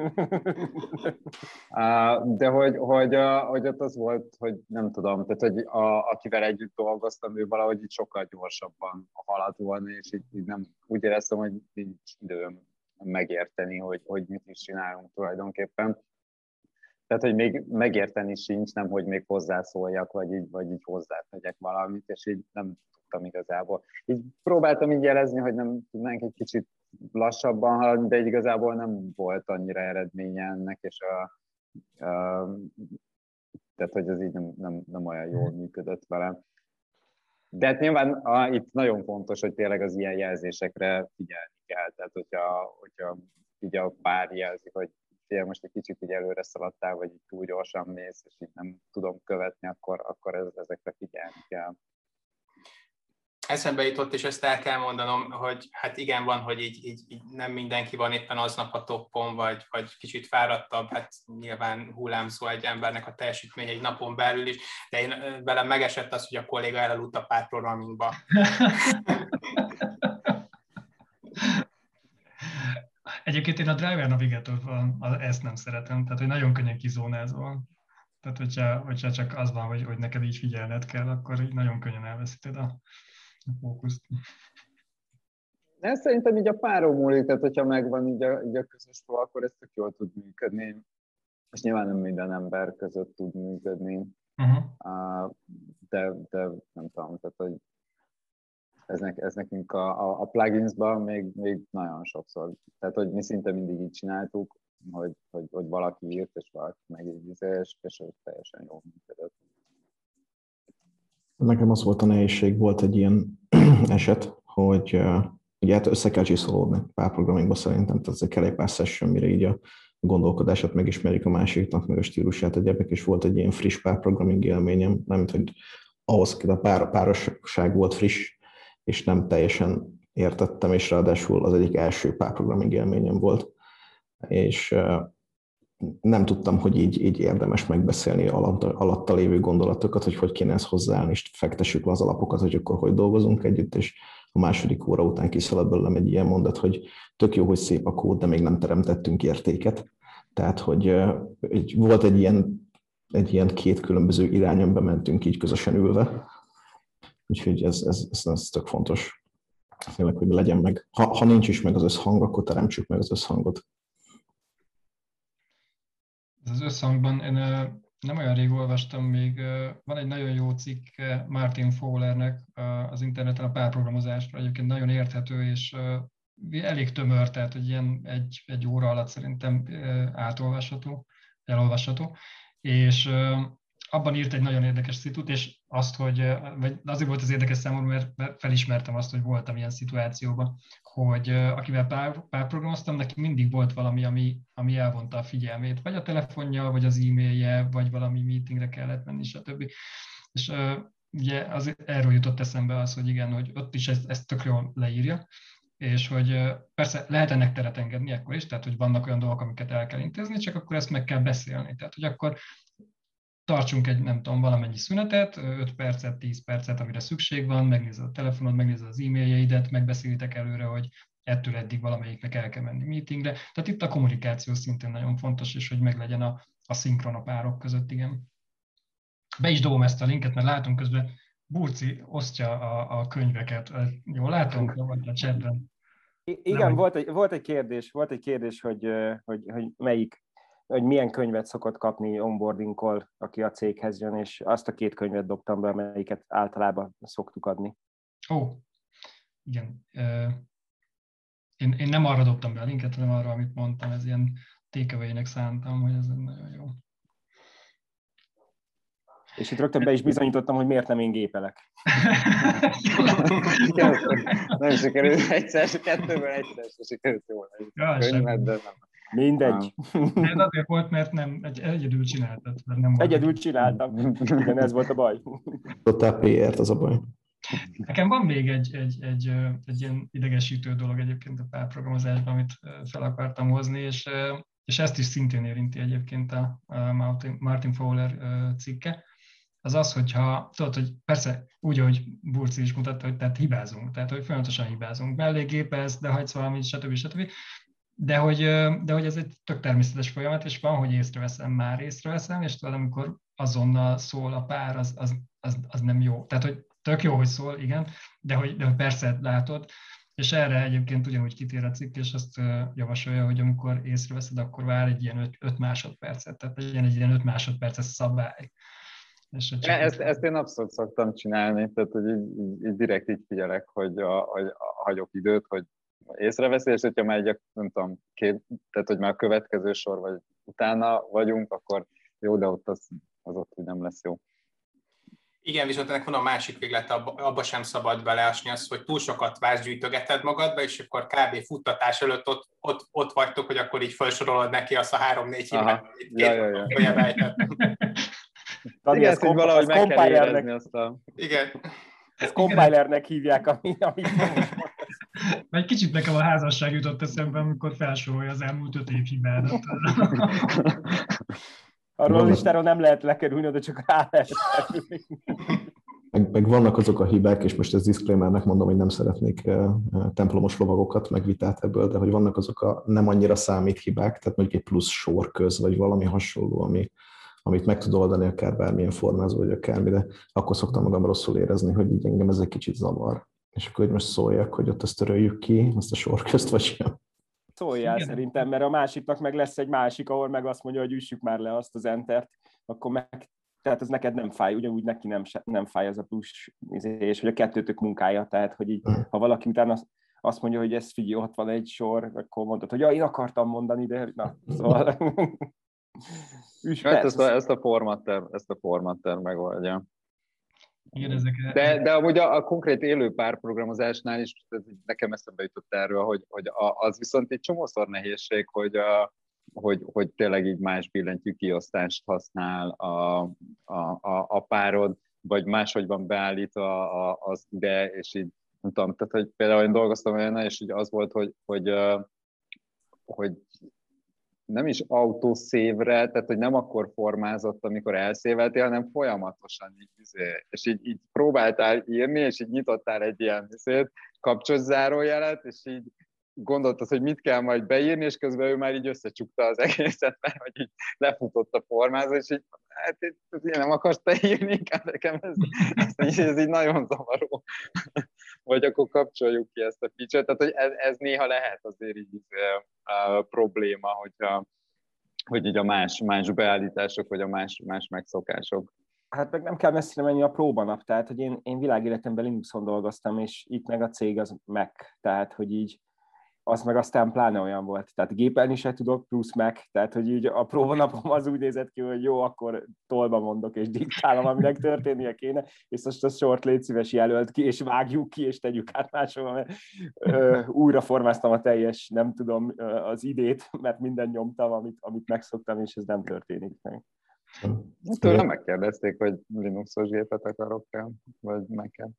De hogy, hogy, hogy ott az volt, hogy nem tudom, tehát hogy a, akivel együtt dolgoztam, ő valahogy így sokkal gyorsabban haladt volna, és így, így nem úgy éreztem, hogy nincs időm megérteni, hogy, hogy mit is csinálunk tulajdonképpen. Tehát, hogy még megérteni sincs, nem, hogy még hozzászóljak, vagy így, vagy így hozzátegyek valamit, és így nem tudtam igazából. Így próbáltam így jelezni, hogy nem tudnánk egy kicsit lassabban haladni, de igazából nem volt annyira eredménye ennek, és a, a tehát hogy ez így nem, nem, nem olyan jól működött velem. De hát nyilván a, itt nagyon fontos, hogy tényleg az ilyen jelzésekre figyelni kell. Tehát, hogyha, hogyha így a pár jelzik, hogy fél most egy kicsit így előre szaladtál, vagy így túl gyorsan mész, és így nem tudom követni, akkor, akkor ez, ezekre figyelni kell. eszembe jutott, és ezt el kell mondanom, hogy hát igen, van, hogy így, így, így nem mindenki van éppen aznap a toppon, vagy, vagy kicsit fáradtabb, hát nyilván hullámzó egy embernek a teljesítmény egy napon belül is, de én velem megesett az, hogy a kolléga elaludt a pár programmingba. Egyébként én a Driver Navigator ezt nem szeretem, tehát hogy nagyon könnyen kizónázol. Tehát hogyha, hogyha csak az van, hogy, hogy neked így figyelned kell, akkor így nagyon könnyen elveszíted a, a fókuszt. Ez szerintem így a párom múlik, tehát hogyha megvan így a, így a közös szó, akkor ez tök jól tud működni. És nyilván nem minden ember között tud működni, uh-huh. de, de nem tudom, tehát hogy ez, ne, ez nekünk a, a, a pluginsban még, még nagyon sokszor, tehát hogy mi szinte mindig így csináltuk, hogy, hogy, hogy valaki írt, és valaki megígyizés, és, és ez teljesen jó működött. Nekem az volt a nehézség, volt egy ilyen eset, hogy ugye hát össze kell csiszolódni párprogrammingba szerintem, tehát ez kell egy pár session, mire így a gondolkodását megismerik a másiknak, meg a stílusát egyebek, és volt egy ilyen friss párprogramming élményem, nem hogy ahhoz, a pár, párosság volt friss, és nem teljesen értettem, és ráadásul az egyik első párprogramming élményem volt, és nem tudtam, hogy így, így érdemes megbeszélni alatta, alatta lévő gondolatokat, hogy hogy kéne ezt hozzáállni, és fektessük le az alapokat, hogy akkor hogy dolgozunk együtt, és a második óra után kiszalad belőlem egy ilyen mondat, hogy tök jó, hogy szép a kód, de még nem teremtettünk értéket. Tehát, hogy egy, volt egy ilyen, egy ilyen két különböző irányon bementünk így közösen ülve, Úgyhogy ez, ez, ez, ez tök fontos. Tényleg, hogy legyen meg. Ha, ha nincs is meg az összhang, akkor teremtsük meg az összhangot. Az összhangban én nem olyan rég olvastam még, van egy nagyon jó cikk Martin Fowlernek az interneten a párprogramozásra, egyébként nagyon érthető, és elég tömör, tehát hogy ilyen egy, egy óra alatt szerintem átolvasható, elolvasható, és abban írt egy nagyon érdekes szitut, és azt, hogy, vagy azért volt az érdekes számomra, mert felismertem azt, hogy voltam ilyen szituációban, hogy akivel pár, párprogramoztam, neki mindig volt valami, ami, ami elvonta a figyelmét, vagy a telefonja, vagy az e-mailje, vagy valami meetingre kellett menni, stb. És ugye az, erről jutott eszembe az, hogy igen, hogy ott is ezt, ezt tök jól leírja, és hogy persze lehet ennek teret engedni akkor is, tehát hogy vannak olyan dolgok, amiket el kell intézni, csak akkor ezt meg kell beszélni. Tehát, hogy akkor tartsunk egy, nem tudom, valamennyi szünetet, 5 percet, 10 percet, amire szükség van, megnézed a telefonod, megnézed az e-mailjeidet, megbeszélitek előre, hogy ettől eddig valamelyiknek el kell menni meetingre. Tehát itt a kommunikáció szintén nagyon fontos, és hogy meglegyen a, a szinkron a párok között, igen. Be is dobom ezt a linket, mert látom közben Burci osztja a, a könyveket. Jól látom, vagy a chatben. Igen, volt, egy, volt egy kérdés, volt egy kérdés, hogy, hogy, hogy melyik hogy milyen könyvet szokott kapni onboardingkor, aki a céghez jön, és azt a két könyvet dobtam be, amelyiket általában szoktuk adni. Ó, igen. Én, én nem arra dobtam be a linket, hanem arra, amit mondtam, ez ilyen tékevének szántam, hogy ez nagyon jó. És itt rögtön be is bizonyítottam, hogy miért nem én gépelek. nem sikerült egyszer, kettőből egyszer sikerült jól. Ja, Könyvet, de nem. Mindegy. De ez azért volt, mert nem, egy, egyedül csináltad. Mert nem egyedül csináltam. Igen, ez volt a baj. Tudtál PR-t, az a baj. Nekem van még egy, egy, egy, egy ilyen idegesítő dolog egyébként a párprogramozásban, amit fel akartam hozni, és, és ezt is szintén érinti egyébként a Martin Fowler cikke, az az, hogyha tudod, hogy persze úgy, ahogy Burci is mutatta, hogy tehát hibázunk, tehát hogy folyamatosan hibázunk, mellégépez, de hagysz valamit, stb. stb de hogy, de hogy ez egy tök természetes folyamat, és van, hogy észreveszem, már észreveszem, és tudod, amikor azonnal szól a pár, az, az, az, az nem jó. Tehát, hogy tök jó, hogy szól, igen, de hogy, de hogy persze látod, és erre egyébként ugyanúgy kitér a cikk, és azt javasolja, hogy amikor észreveszed, akkor vár egy ilyen 5 másodpercet, tehát legyen egy ilyen 5 másodperces szabály. És csak ezt, ezt én abszolút szoktam csinálni, tehát hogy így, így, így direkt így figyelek, hogy, a, hogy a, hagyok időt, hogy észreveszi, és hogyha már egy, nem tudom, két, tehát hogy már a következő sor vagy utána vagyunk, akkor jó, de ott az, az ott úgy nem lesz jó. Igen, viszont ennek van a másik véglet, abba, sem szabad beleásni az, hogy túl sokat vásgyűjtögeted magadba, és akkor kb. futtatás előtt ott, ott, ott vagytok, hogy akkor így felsorolod neki azt a három-négy hibát, amit két ja, ja, ja. Igen, ezt valahogy meg kell érezni azt a... Igen Ezt compilernek hívják, ami, ami Egy kicsit nekem a házasság jutott eszembe, amikor felsorolja az elmúlt öt év hibádat. Arról az listáról nem lehet lekerülni, de csak rá lehet meg, meg vannak azok a hibák, és most ez disclaimernek mondom, hogy nem szeretnék uh, templomos lovagokat, meg vitát ebből, de hogy vannak azok a nem annyira számít hibák, tehát mondjuk egy plusz sor köz, vagy valami hasonló, ami, amit meg tud oldani akár bármilyen formázó, vagy akármi, de akkor szoktam magam rosszul érezni, hogy így engem ez egy kicsit zavar. És akkor hogy most szóljak, hogy ott azt töröljük ki, azt a sor közt, vagy sem. Szóljál Igen. szerintem, mert a másiknak meg lesz egy másik, ahol meg azt mondja, hogy üssük már le azt az entert, akkor meg tehát ez neked nem fáj, ugyanúgy neki nem, nem fáj ez a plusz, és hogy a kettőtök munkája, tehát hogy így, ha valaki utána azt mondja, hogy ez figyelj, ott van egy sor, akkor mondod, hogy ja, én akartam mondani, de na, szóval... Üs, hát ezt a, ezt a formatter, ezt a formatter megoldja. Igen, ezek... De, de amúgy a, a konkrét élő párprogramozásnál is ez nekem eszembe jutott erről, hogy, hogy a, az viszont egy csomószor nehézség, hogy, a, hogy, hogy tényleg így más billentyű kiosztást használ a, a, a, a párod, vagy máshogy van beállítva az ide, és így nem tudom, tehát hogy például én dolgoztam olyan, és így az volt, hogy, hogy, hogy nem is autószévre, tehát hogy nem akkor formázott, amikor elszéveltél, hanem folyamatosan így, izé, és így, így próbáltál írni, és így nyitottál egy ilyen izét, kapcsos zárójelet, és így gondoltad, hogy mit kell majd beírni, és közben ő már így összecsukta az egészet, mert hogy így lefutott a formázó, és így, hát én nem akarsz te írni, inkább nekem ez, ez, ez így nagyon zavaró. Vagy akkor kapcsoljuk ki ezt a feature tehát hogy ez, ez néha lehet azért így a probléma, hogyha hogy így a más, más beállítások, vagy a más, más megszokások. Hát meg nem kell messzire menni a próbanap, tehát hogy én, én világéletemben Linuxon dolgoztam, és itt meg a cég az Mac, tehát hogy így az meg aztán pláne olyan volt. Tehát gépelni se tudok, plusz meg, tehát hogy így a próbanapom az úgy nézett ki, hogy jó, akkor tolba mondok és diktálom, aminek történnie kéne, és most a sort légy szíves jelölt ki, és vágjuk ki, és tegyük át máshol, mert ö, újra formáztam a teljes, nem tudom, az idét, mert minden nyomtam, amit, amit megszoktam, és ez nem történik meg. Tőlem megkérdezték, hogy Linuxos gépet akarok-e, vagy meg kell.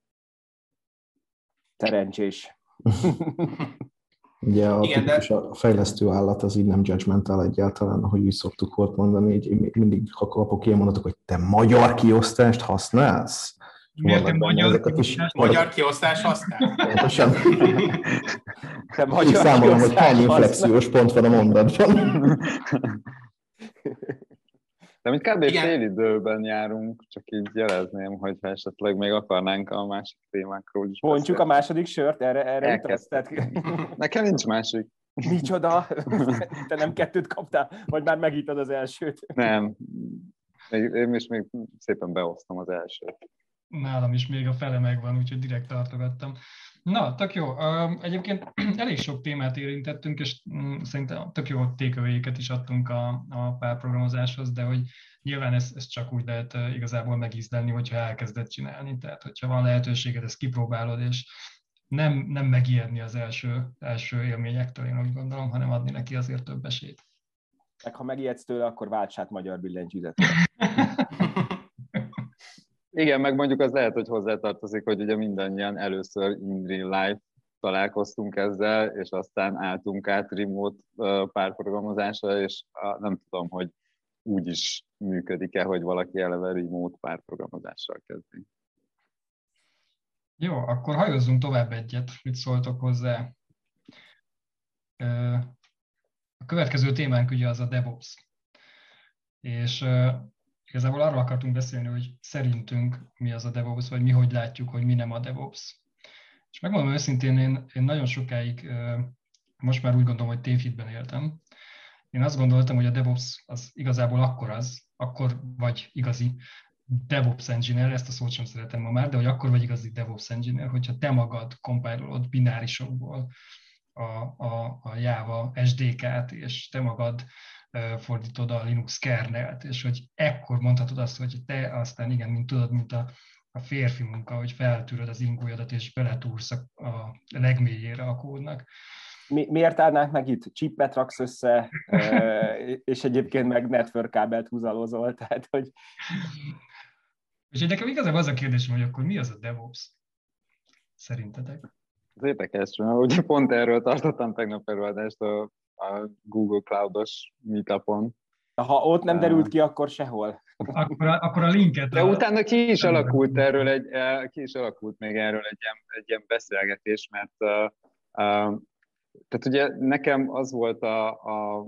Ugye a, Igen, de... a fejlesztő állat az így nem judgmental egyáltalán, ahogy úgy szoktuk volt mondani, így mindig kapok ilyen mondatok, hogy te magyar kiosztást használsz? Miért te magyar, kiosztást, magyar kiosztást használsz? Pontosan. Te magyar számolom, hogy hány inflexiós pont van a mondatban. De mint kb. fél időben járunk, csak így jelezném, hogy esetleg még akarnánk a másik témákról is Bontjuk a második sört, erre, erre Tehát... Nekem nincs másik. Micsoda? Te nem kettőt kaptál? Vagy már megíttad az elsőt? Nem. Én is még szépen beosztom az elsőt. Nálam is még a fele megvan, úgyhogy direkt tartogattam. Na, tök jó. Egyébként elég sok témát érintettünk, és mm, szerintem tök jó tékövéket is adtunk a, a párprogramozáshoz, de hogy nyilván ezt, ezt csak úgy lehet igazából megízdelni, hogyha elkezded csinálni. Tehát, hogyha van lehetőséged, ezt kipróbálod, és nem, nem megijedni az első, első élményektől, én úgy gondolom, hanem adni neki azért több esélyt. Meg ha megijedsz tőle, akkor váltsát magyar billentyűzet. Igen, meg mondjuk az lehet, hogy hozzátartozik, hogy ugye mindannyian először in real life találkoztunk ezzel, és aztán álltunk át remote párprogramozásra, és nem tudom, hogy úgy is működik-e, hogy valaki eleve remote párprogramozással kezdi. Jó, akkor hajozzunk tovább egyet, mit szóltok hozzá. A következő témánk ugye az a DevOps. És igazából arról akartunk beszélni, hogy szerintünk mi az a DevOps, vagy mi hogy látjuk, hogy mi nem a DevOps. És megmondom őszintén, én, én nagyon sokáig, most már úgy gondolom, hogy tévhitben éltem. Én azt gondoltam, hogy a DevOps az igazából akkor az, akkor vagy igazi DevOps engineer, ezt a szót sem szeretem ma már, de hogy akkor vagy igazi DevOps engineer, hogyha te magad kompilolod binárisokból a, a, a Java SDK-t, és te magad fordítod a Linux kernelt, és hogy ekkor mondhatod azt, hogy te aztán igen, mint tudod, mint a, a férfi munka, hogy feltűröd az ingójadat, és beletúrsz a, a legmélyére a kódnak. Mi, miért állnánk meg itt? Chipet raksz össze, és egyébként meg network kábelt húzalozol, tehát hogy... És nekem igazából az a kérdésem, hogy akkor mi az a DevOps? szerintetek? Az érdekes, mert ugye pont erről tartottam tegnap előadást a, a Google Cloud-os meetupon. Ha ott nem derült ki, akkor sehol. Akkor a, akkor a linket... De a... utána ki is alakult erről egy, ki is alakult még erről egy ilyen, egy ilyen beszélgetés, mert uh, uh, tehát ugye nekem az volt a, a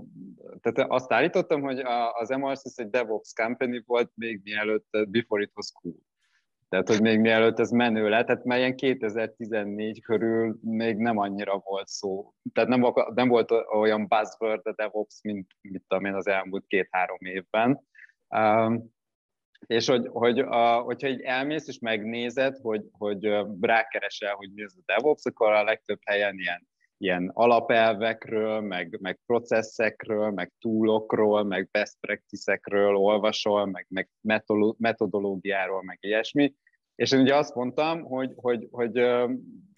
tehát azt állítottam, hogy a, az MRCS egy DevOps company volt még mielőtt, before it was cool. Tehát, hogy még mielőtt ez menő lett, tehát már ilyen 2014 körül még nem annyira volt szó. Tehát nem, nem volt olyan buzzword a DevOps, mint, mint tudom az elmúlt két-három évben. Um, és hogy, hogy a, hogyha így elmész és megnézed, hogy, hogy rákeresel, hogy mi az a DevOps, akkor a legtöbb helyen ilyen ilyen alapelvekről, meg, meg processzekről, meg túlokról, meg best practice-ekről olvasol, meg, meg metodológiáról, meg ilyesmi. És én ugye azt mondtam, hogy, hogy, hogy,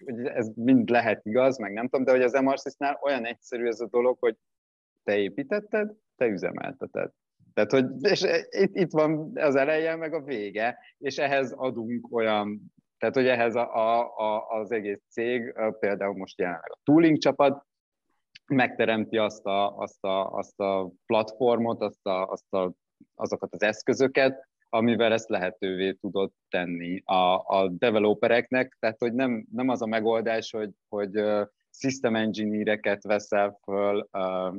hogy ez mind lehet igaz, meg nem tudom, de hogy az MRSys-nál olyan egyszerű ez a dolog, hogy te építetted, te üzemelteted. Tehát, hogy, és itt, itt van az eleje, meg a vége, és ehhez adunk olyan tehát, hogy ehhez a, a, a, az egész cég, például most jelenleg a tooling csapat, megteremti azt a, azt a, azt a platformot, azt a, azt a, azokat az eszközöket, amivel ezt lehetővé tudod tenni a, a developereknek, tehát hogy nem, nem az a megoldás, hogy, hogy uh, system engineereket veszel föl uh,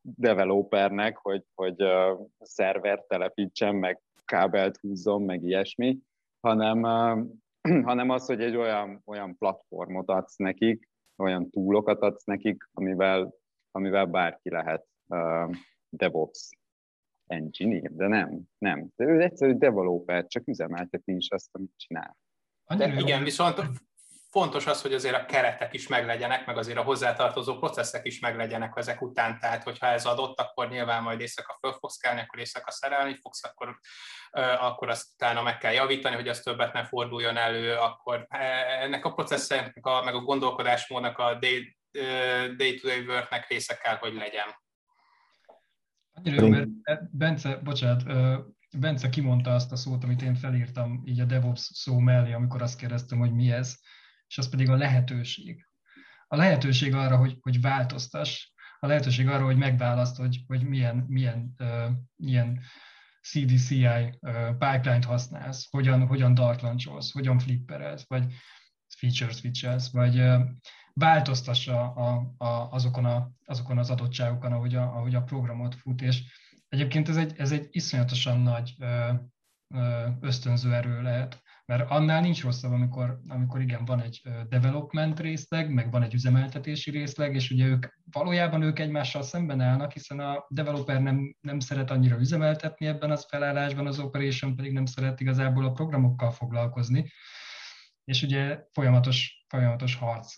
developernek, hogy, hogy uh, szervert telepítsen, meg kábelt húzzon, meg ilyesmi, hanem uh, hanem az, hogy egy olyan, olyan platformot adsz nekik, olyan túlokat adsz nekik, amivel, amivel bárki lehet uh, DevOps engineer, de nem, nem. De ő egyszerű developer, csak üzemelteti is azt, amit csinál. De igen, viszont fontos az, hogy azért a keretek is meglegyenek, meg azért a hozzátartozó processzek is meglegyenek ezek után, tehát hogyha ez adott, akkor nyilván majd éjszaka föl fogsz kelni, akkor éjszaka szerelni fogsz, akkor, akkor azt utána meg kell javítani, hogy az többet ne forduljon elő, akkor e, ennek a processznek, a, meg a gondolkodásmódnak a day-to-day worknek része kell, hogy legyen. Annyira mert Bence, bocsánat, Bence kimondta azt a szót, amit én felírtam így a DevOps szó mellé, amikor azt kérdeztem, hogy mi ez és az pedig a lehetőség. A lehetőség arra, hogy, hogy változtass, a lehetőség arra, hogy megválaszt, hogy, hogy milyen, milyen, uh, milyen CDCI uh, pipeline-t használsz, hogyan, hogyan dartlancsolsz, hogyan flipperelsz, vagy feature switchelsz, vagy uh, változtassa a, a, azokon, a, azokon az adottságokon, ahogy a, ahogy a programot fut, és egyébként ez egy, ez egy iszonyatosan nagy ösztönző erő lehet mert annál nincs rosszabb, amikor, amikor igen, van egy development részleg, meg van egy üzemeltetési részleg, és ugye ők valójában ők egymással szemben állnak, hiszen a developer nem, nem szeret annyira üzemeltetni ebben az felállásban, az operation pedig nem szeret igazából a programokkal foglalkozni, és ugye folyamatos, folyamatos harc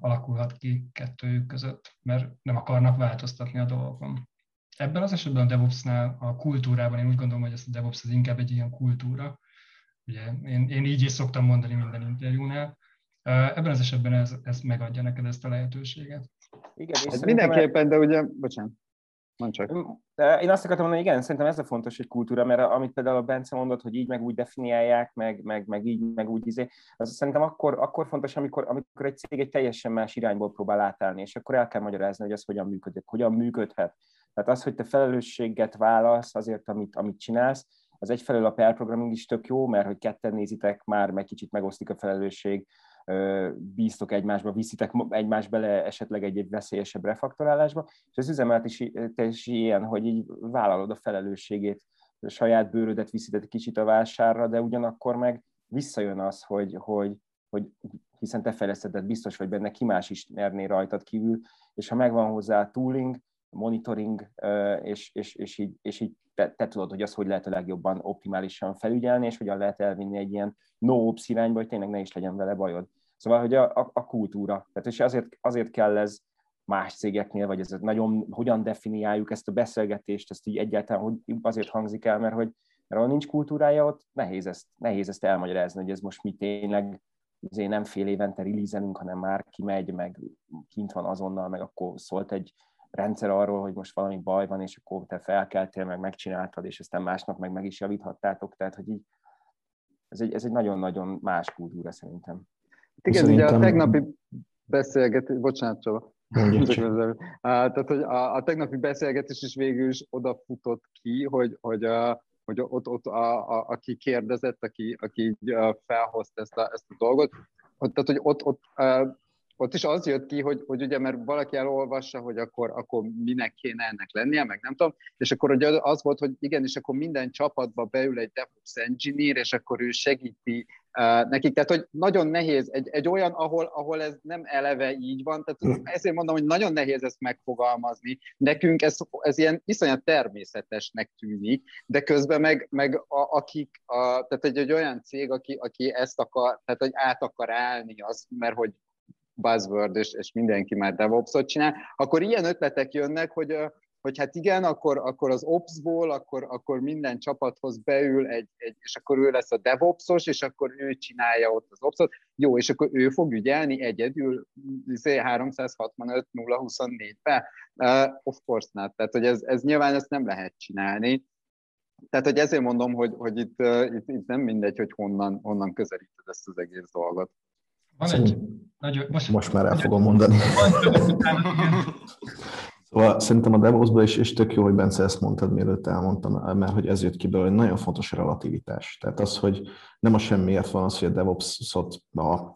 alakulhat ki kettőjük között, mert nem akarnak változtatni a dolgokon. Ebben az esetben a DevOps-nál, a kultúrában én úgy gondolom, hogy ez a DevOps az inkább egy ilyen kultúra, Ugye, én, én így is szoktam mondani minden interjúnál. Ebben az esetben ez, ez megadja neked ezt a lehetőséget. Igen, és ez mindenképpen, de ugye, bocsánat, Mondd csak. Én azt akartam mondani, igen, szerintem ez a fontos egy kultúra, mert amit például a Bence mondott, hogy így meg úgy definiálják, meg, meg, meg így, meg úgy izé, az szerintem akkor, akkor fontos, amikor, amikor egy cég egy teljesen más irányból próbál átállni, és akkor el kell magyarázni, hogy az hogyan működik, hogyan működhet. Tehát az, hogy te felelősséget válasz azért, amit, amit csinálsz, az egyfelől a pair programming is tök jó, mert hogy ketten nézitek, már meg kicsit megosztik a felelősség, bíztok egymásba, viszitek egymás bele esetleg egy, egy veszélyesebb refaktorálásba, és az üzemeltetés ilyen, hogy így vállalod a felelősségét, a saját bőrödet viszitek kicsit a vásárra, de ugyanakkor meg visszajön az, hogy, hogy, hogy hiszen te fejlesztetted, biztos vagy benne, ki más is merné rajtad kívül, és ha megvan hozzá a tooling, monitoring, és, és, és így, és így te, te tudod, hogy az hogy lehet a legjobban optimálisan felügyelni, és hogyan lehet elvinni egy ilyen no-ops irányba, hogy tényleg ne is legyen vele bajod. Szóval, hogy a, a, a kultúra. Tehát és azért, azért kell ez más cégeknél, vagy ez nagyon, hogyan definiáljuk ezt a beszélgetést, ezt így egyáltalán hogy azért hangzik el, mert hogy mert nincs kultúrája, ott nehéz ezt, nehéz ezt elmagyarázni, hogy ez most mi tényleg azért nem fél évente release hanem már kimegy, meg kint van azonnal, meg akkor szólt egy rendszer arról, hogy most valami baj van, és akkor te felkeltél, meg megcsináltad, és aztán másnap meg meg is javíthattátok, tehát hogy így ez egy, ez egy nagyon-nagyon más kultúra szerintem. Igen, Szerintem... ugye a tegnapi beszélgetés, bocsánat Csaba, tehát, hogy a, a tegnapi beszélgetés is végül is odafutott ki, hogy, hogy, a, hogy ott, ott a, a, aki kérdezett, aki, aki felhozta ezt a, ezt a dolgot, hogy, tehát, hogy ott, ott ott is az jött ki, hogy, hogy ugye, mert valaki elolvassa, hogy akkor, akkor minek kéne ennek lennie, meg nem tudom, és akkor ugye az volt, hogy igenis, akkor minden csapatba beül egy DevOps engineer, és akkor ő segíti uh, nekik. Tehát, hogy nagyon nehéz, egy, egy olyan, ahol, ahol ez nem eleve így van, tehát ezért mondom, hogy nagyon nehéz ezt megfogalmazni. Nekünk ez, ez ilyen iszonyat természetesnek tűnik, de közben meg, meg a, akik, a, tehát egy, egy olyan cég, aki, aki ezt akar, tehát hogy át akar állni, az, mert hogy buzzword, és, és mindenki már DevOps-ot csinál, akkor ilyen ötletek jönnek, hogy, hogy hát igen, akkor, akkor az Ops-ból, akkor, akkor minden csapathoz beül egy, egy, és akkor ő lesz a DevOps-os, és akkor ő csinálja ott az Ops-ot. Jó, és akkor ő fog ügyelni egyedül 365-024-be? Uh, of course not. Tehát, hogy ez, ez nyilván ezt nem lehet csinálni. Tehát, hogy ezért mondom, hogy, hogy itt, uh, itt, itt nem mindegy, hogy honnan, honnan közelíted ezt az egész dolgot. Van egy nagyon... Most, most már el fogom mondani. Szóval szerintem a DevOps-ban is, is tök jó, hogy Bence ezt mondtad, mielőtt elmondtam, mert hogy ez jött ki belőle, nagyon fontos a relativitás. Tehát az, hogy nem a semmiért van az, hogy a DevOps-ot a,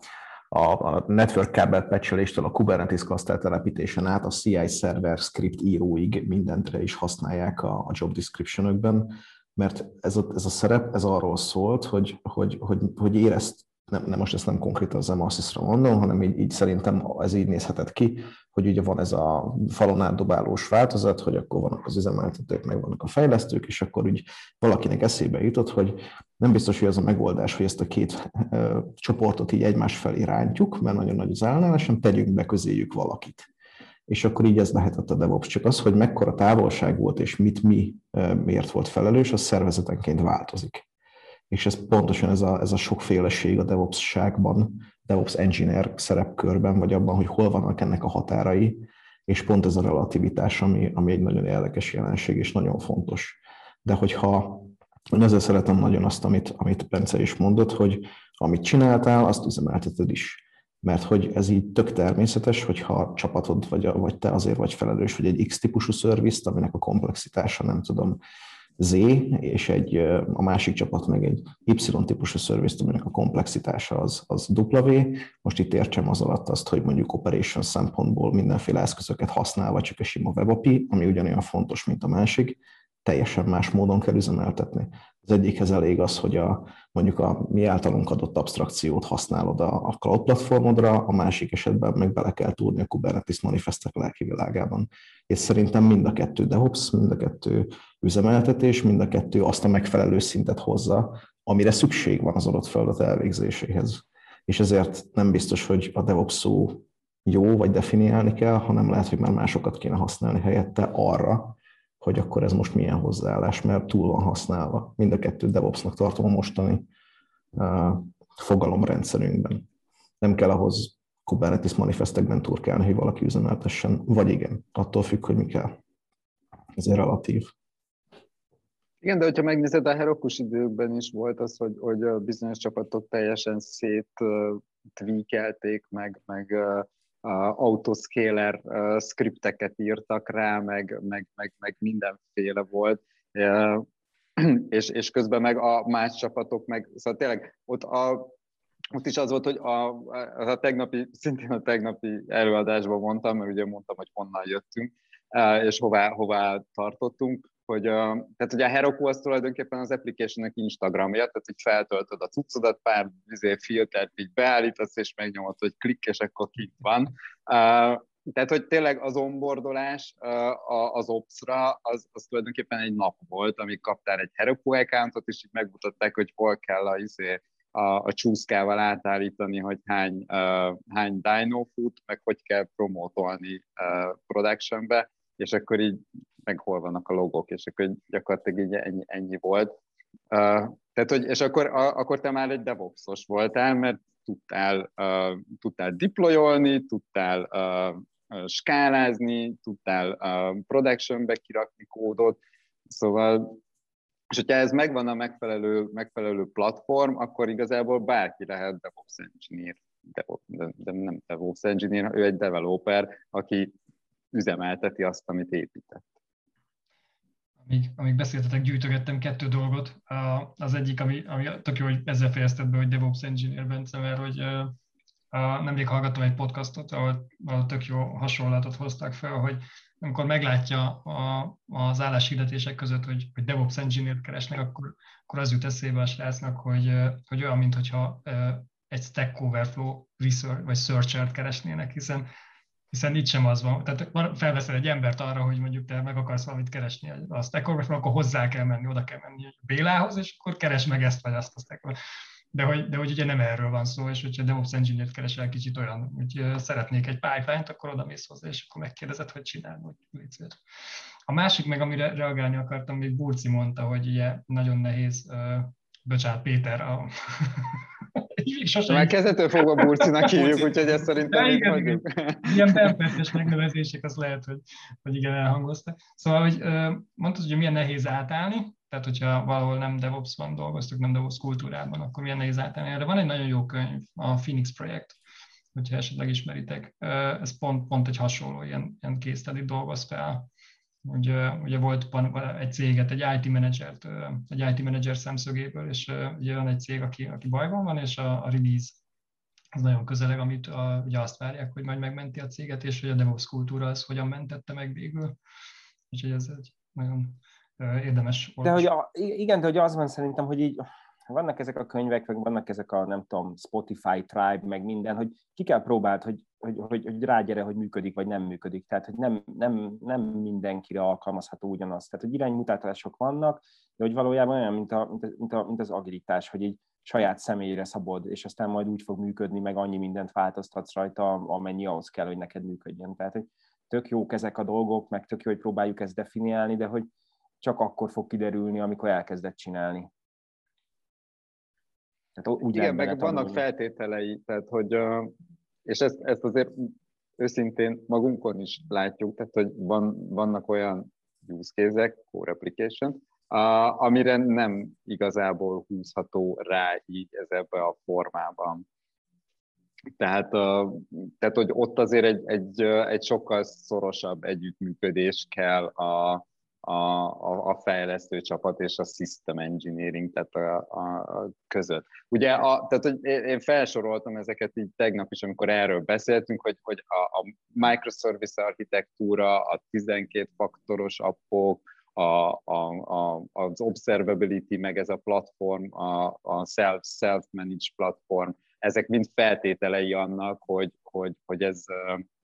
a, network kábel patcheléstől a Kubernetes cluster telepítésen át a CI server script íróig mindentre is használják a, a job description mert ez a, ez a szerep, ez arról szólt, hogy, hogy, hogy, hogy érezt, nem, nem most ezt nem konkrétan az Emassisra mondom, hanem így, így szerintem ez így nézhetett ki, hogy ugye van ez a falon átdobálós változat, hogy akkor vannak az üzemeltetők, meg vannak a fejlesztők, és akkor úgy valakinek eszébe jutott, hogy nem biztos, hogy ez a megoldás, hogy ezt a két ö, csoportot így egymás felé rántjuk, mert nagyon nagy az ellenállás, hanem tegyünk be közéjük valakit. És akkor így ez lehetett a DevOps. Csak az, hogy mekkora távolság volt, és mit mi miért volt felelős, az szervezetenként változik és ez pontosan ez a, ez a sokféleség a DevOps-ságban, DevOps engineer szerepkörben, vagy abban, hogy hol vannak ennek a határai, és pont ez a relativitás, ami, ami egy nagyon érdekes jelenség, és nagyon fontos. De hogyha én ezzel szeretem nagyon azt, amit, amit Bence is mondott, hogy amit csináltál, azt üzemelteted is. Mert hogy ez így tök természetes, hogyha a csapatod vagy, vagy te azért vagy felelős, hogy egy X-típusú szervizt, aminek a komplexitása nem tudom, Z, és egy, a másik csapat meg egy Y-típusú szervizt, aminek a komplexitása az, az W. Most itt értsem az alatt azt, hogy mondjuk operation szempontból mindenféle eszközöket használ, vagy csak a sima WebAPI, ami ugyanolyan fontos, mint a másik, teljesen más módon kell üzemeltetni. Az egyikhez elég az, hogy a, mondjuk a mi általunk adott abstrakciót használod a, a cloud platformodra, a másik esetben meg bele kell túrni a Kubernetes manifestek lelki világában. És szerintem mind a kettő DevOps, mind a kettő üzemeltetés, mind a kettő azt a megfelelő szintet hozza, amire szükség van az adott feladat elvégzéséhez. És ezért nem biztos, hogy a DevOps szó jó, vagy definiálni kell, hanem lehet, hogy már másokat kéne használni helyette arra, hogy akkor ez most milyen hozzáállás, mert túl van használva. Mind a kettő DevOps-nak tartom a mostani uh, fogalomrendszerünkben. Nem kell ahhoz Kubernetes manifestekben turkálni, hogy valaki üzemeltessen, vagy igen, attól függ, hogy mi kell. Ez egy relatív. Igen, de hogyha megnézed, a Herokus időkben is volt az, hogy, hogy bizonyos csapatok teljesen szét tweakelték, meg, meg autoscaler skripteket írtak rá, meg, meg, meg, meg mindenféle volt. És, és közben meg a más csapatok meg, szóval tényleg ott, a, ott is az volt, hogy a, a tegnapi, szintén a tegnapi előadásban mondtam, mert ugye mondtam, hogy honnan jöttünk, és hová, hová tartottunk, hogy, a, tehát ugye a Heroku az tulajdonképpen az application Instagramja, tehát hogy feltöltöd a cuccodat, pár izé, filtert így beállítasz, és megnyomod, hogy klik, és akkor kint van. Uh, tehát, hogy tényleg az onboardolás az Ops-ra, az, az tulajdonképpen egy nap volt, amíg kaptál egy Heroku accountot, és így megmutatták, hogy hol kell a, izé, a, a csúszkával átállítani, hogy hány, uh, hány dino fut, meg hogy kell promotolni uh, productionbe, és akkor így meg hol vannak a logók, és akkor gyakorlatilag így ennyi, ennyi volt. Uh, tehát, hogy, és akkor, a, akkor te már egy DevOps-os voltál, mert tudtál, uh, tudtál deployolni, tudtál uh, skálázni, tudtál uh, productionbe kirakni kódot, szóval és hogyha ez megvan a megfelelő, megfelelő platform, akkor igazából bárki lehet DevOps engineer. de, de, de nem DevOps engineer, ő egy developer, aki üzemelteti azt, amit épített. Amíg, amíg beszéltetek, gyűjtögettem kettő dolgot. Az egyik, ami, ami tök jó, hogy ezzel fejezted be, hogy DevOps Engineer Bence, mert hogy nemrég hallgattam egy podcastot, ahol, ahol tök jó hasonlatot hoztak fel, hogy amikor meglátja a, az álláshirdetések között, hogy, hogy DevOps Engineer keresnek, akkor, akkor az jut eszébe a srácnak, hogy, hogy olyan, mintha egy Stack Overflow research, vagy searcher keresnének, hiszen hiszen itt sem az van. Tehát felveszel egy embert arra, hogy mondjuk te meg akarsz valamit keresni a Stack Overflow, akkor hozzá kell menni, oda kell menni Bélához, és akkor keres meg ezt vagy azt a Stack de hogy, de hogy ugye nem erről van szó, és hogyha DevOps Engineer-t keresel kicsit olyan, hogy szeretnék egy pipeline-t, akkor oda mész hozzá, és akkor megkérdezed, hogy csinál, hogy légy A másik meg, amire reagálni akartam, még Burci mondta, hogy ugye nagyon nehéz, uh, bocsánat, Péter, a, Sosem. Már kezdetől fogva Burcinak hívjuk, úgyhogy ezt szerintem ja, igen, igen. Ilyen benfettes megnevezések, az lehet, hogy, hogy igen, elhangoztak. Szóval, hogy mondtad, hogy milyen nehéz átállni, tehát hogyha valahol nem DevOps-ban dolgoztuk, nem DevOps kultúrában, akkor milyen nehéz átállni. Erre van egy nagyon jó könyv, a Phoenix projekt, hogyha esetleg ismeritek. Ez pont, pont egy hasonló ilyen, ilyen készteli dolgoz fel. Ugye, ugye volt egy céget, egy IT menedzsert, egy IT menedzser szemszögéből, és ugye van egy cég, aki, aki bajban van, és a, a release az nagyon közeleg, amit a, ugye azt várják, hogy majd megmenti a céget, és hogy a DevOps kultúra az hogyan mentette meg végül. Úgyhogy ez egy nagyon érdemes olvasni. De hogy a, igen, de hogy az van szerintem, hogy így vannak ezek a könyvek, meg vannak ezek a, nem tudom, Spotify Tribe, meg minden, hogy ki kell próbáld, hogy, hogy, hogy, hogy rágyere, hogy működik, vagy nem működik. Tehát, hogy nem, nem, nem mindenkire alkalmazható ugyanaz. Tehát, hogy iránymutatások vannak, de hogy valójában olyan, mint, a, mint, a, mint, a, mint az agilitás, hogy így saját személyre szabod, és aztán majd úgy fog működni, meg annyi mindent változtatsz rajta, amennyi ahhoz kell, hogy neked működjön. Tehát, hogy tök jók ezek a dolgok, meg tök jó, hogy próbáljuk ezt definiálni, de hogy csak akkor fog kiderülni, amikor elkezdett csinálni. Tehát úgy Igen, meg tanulni. vannak feltételei, tehát hogy, és ezt, ezt azért őszintén magunkon is látjuk, tehát hogy van, vannak olyan use case core application, amire nem igazából húzható rá így ez ebbe a formában. Tehát, tehát hogy ott azért egy, egy, egy sokkal szorosabb együttműködés kell a, a, a, a fejlesztő csapat és a system engineering tehát a, a, a között. Ugye, a, tehát, hogy én felsoroltam ezeket így tegnap is, amikor erről beszéltünk, hogy, hogy a, a microservice architektúra, a 12 faktoros appok, a, a, a, az observability, meg ez a platform, a, a self, self-managed platform, ezek mind feltételei annak, hogy, hogy, hogy ez,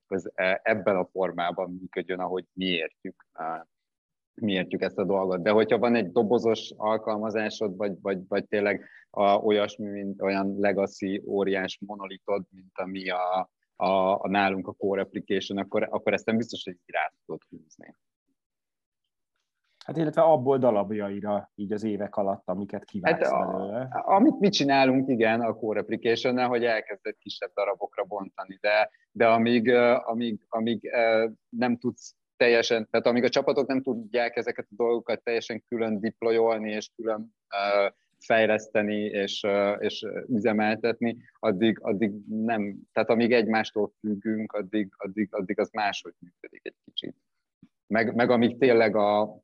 ez ebben a formában működjön, ahogy mi értjük mi értjük ezt a dolgot. De hogyha van egy dobozos alkalmazásod, vagy, vagy, vagy tényleg a, olyasmi, mint olyan legacy óriás monolitod, mint ami a, a, a nálunk a core application, akkor, akkor ezt nem biztos, hogy így rá tudod húzni. Hát illetve abból darabjaira így az évek alatt, amiket kivágsz hát belőle. Amit mi csinálunk, igen, a Core application hogy elkezdett kisebb darabokra bontani, de, de amíg, amíg, amíg nem tudsz teljesen, tehát amíg a csapatok nem tudják ezeket a dolgokat teljesen külön deployolni és külön uh, fejleszteni és, uh, és üzemeltetni, addig, addig nem, tehát amíg egymástól függünk, addig, addig, addig az máshogy működik egy kicsit. Meg, meg amíg tényleg a,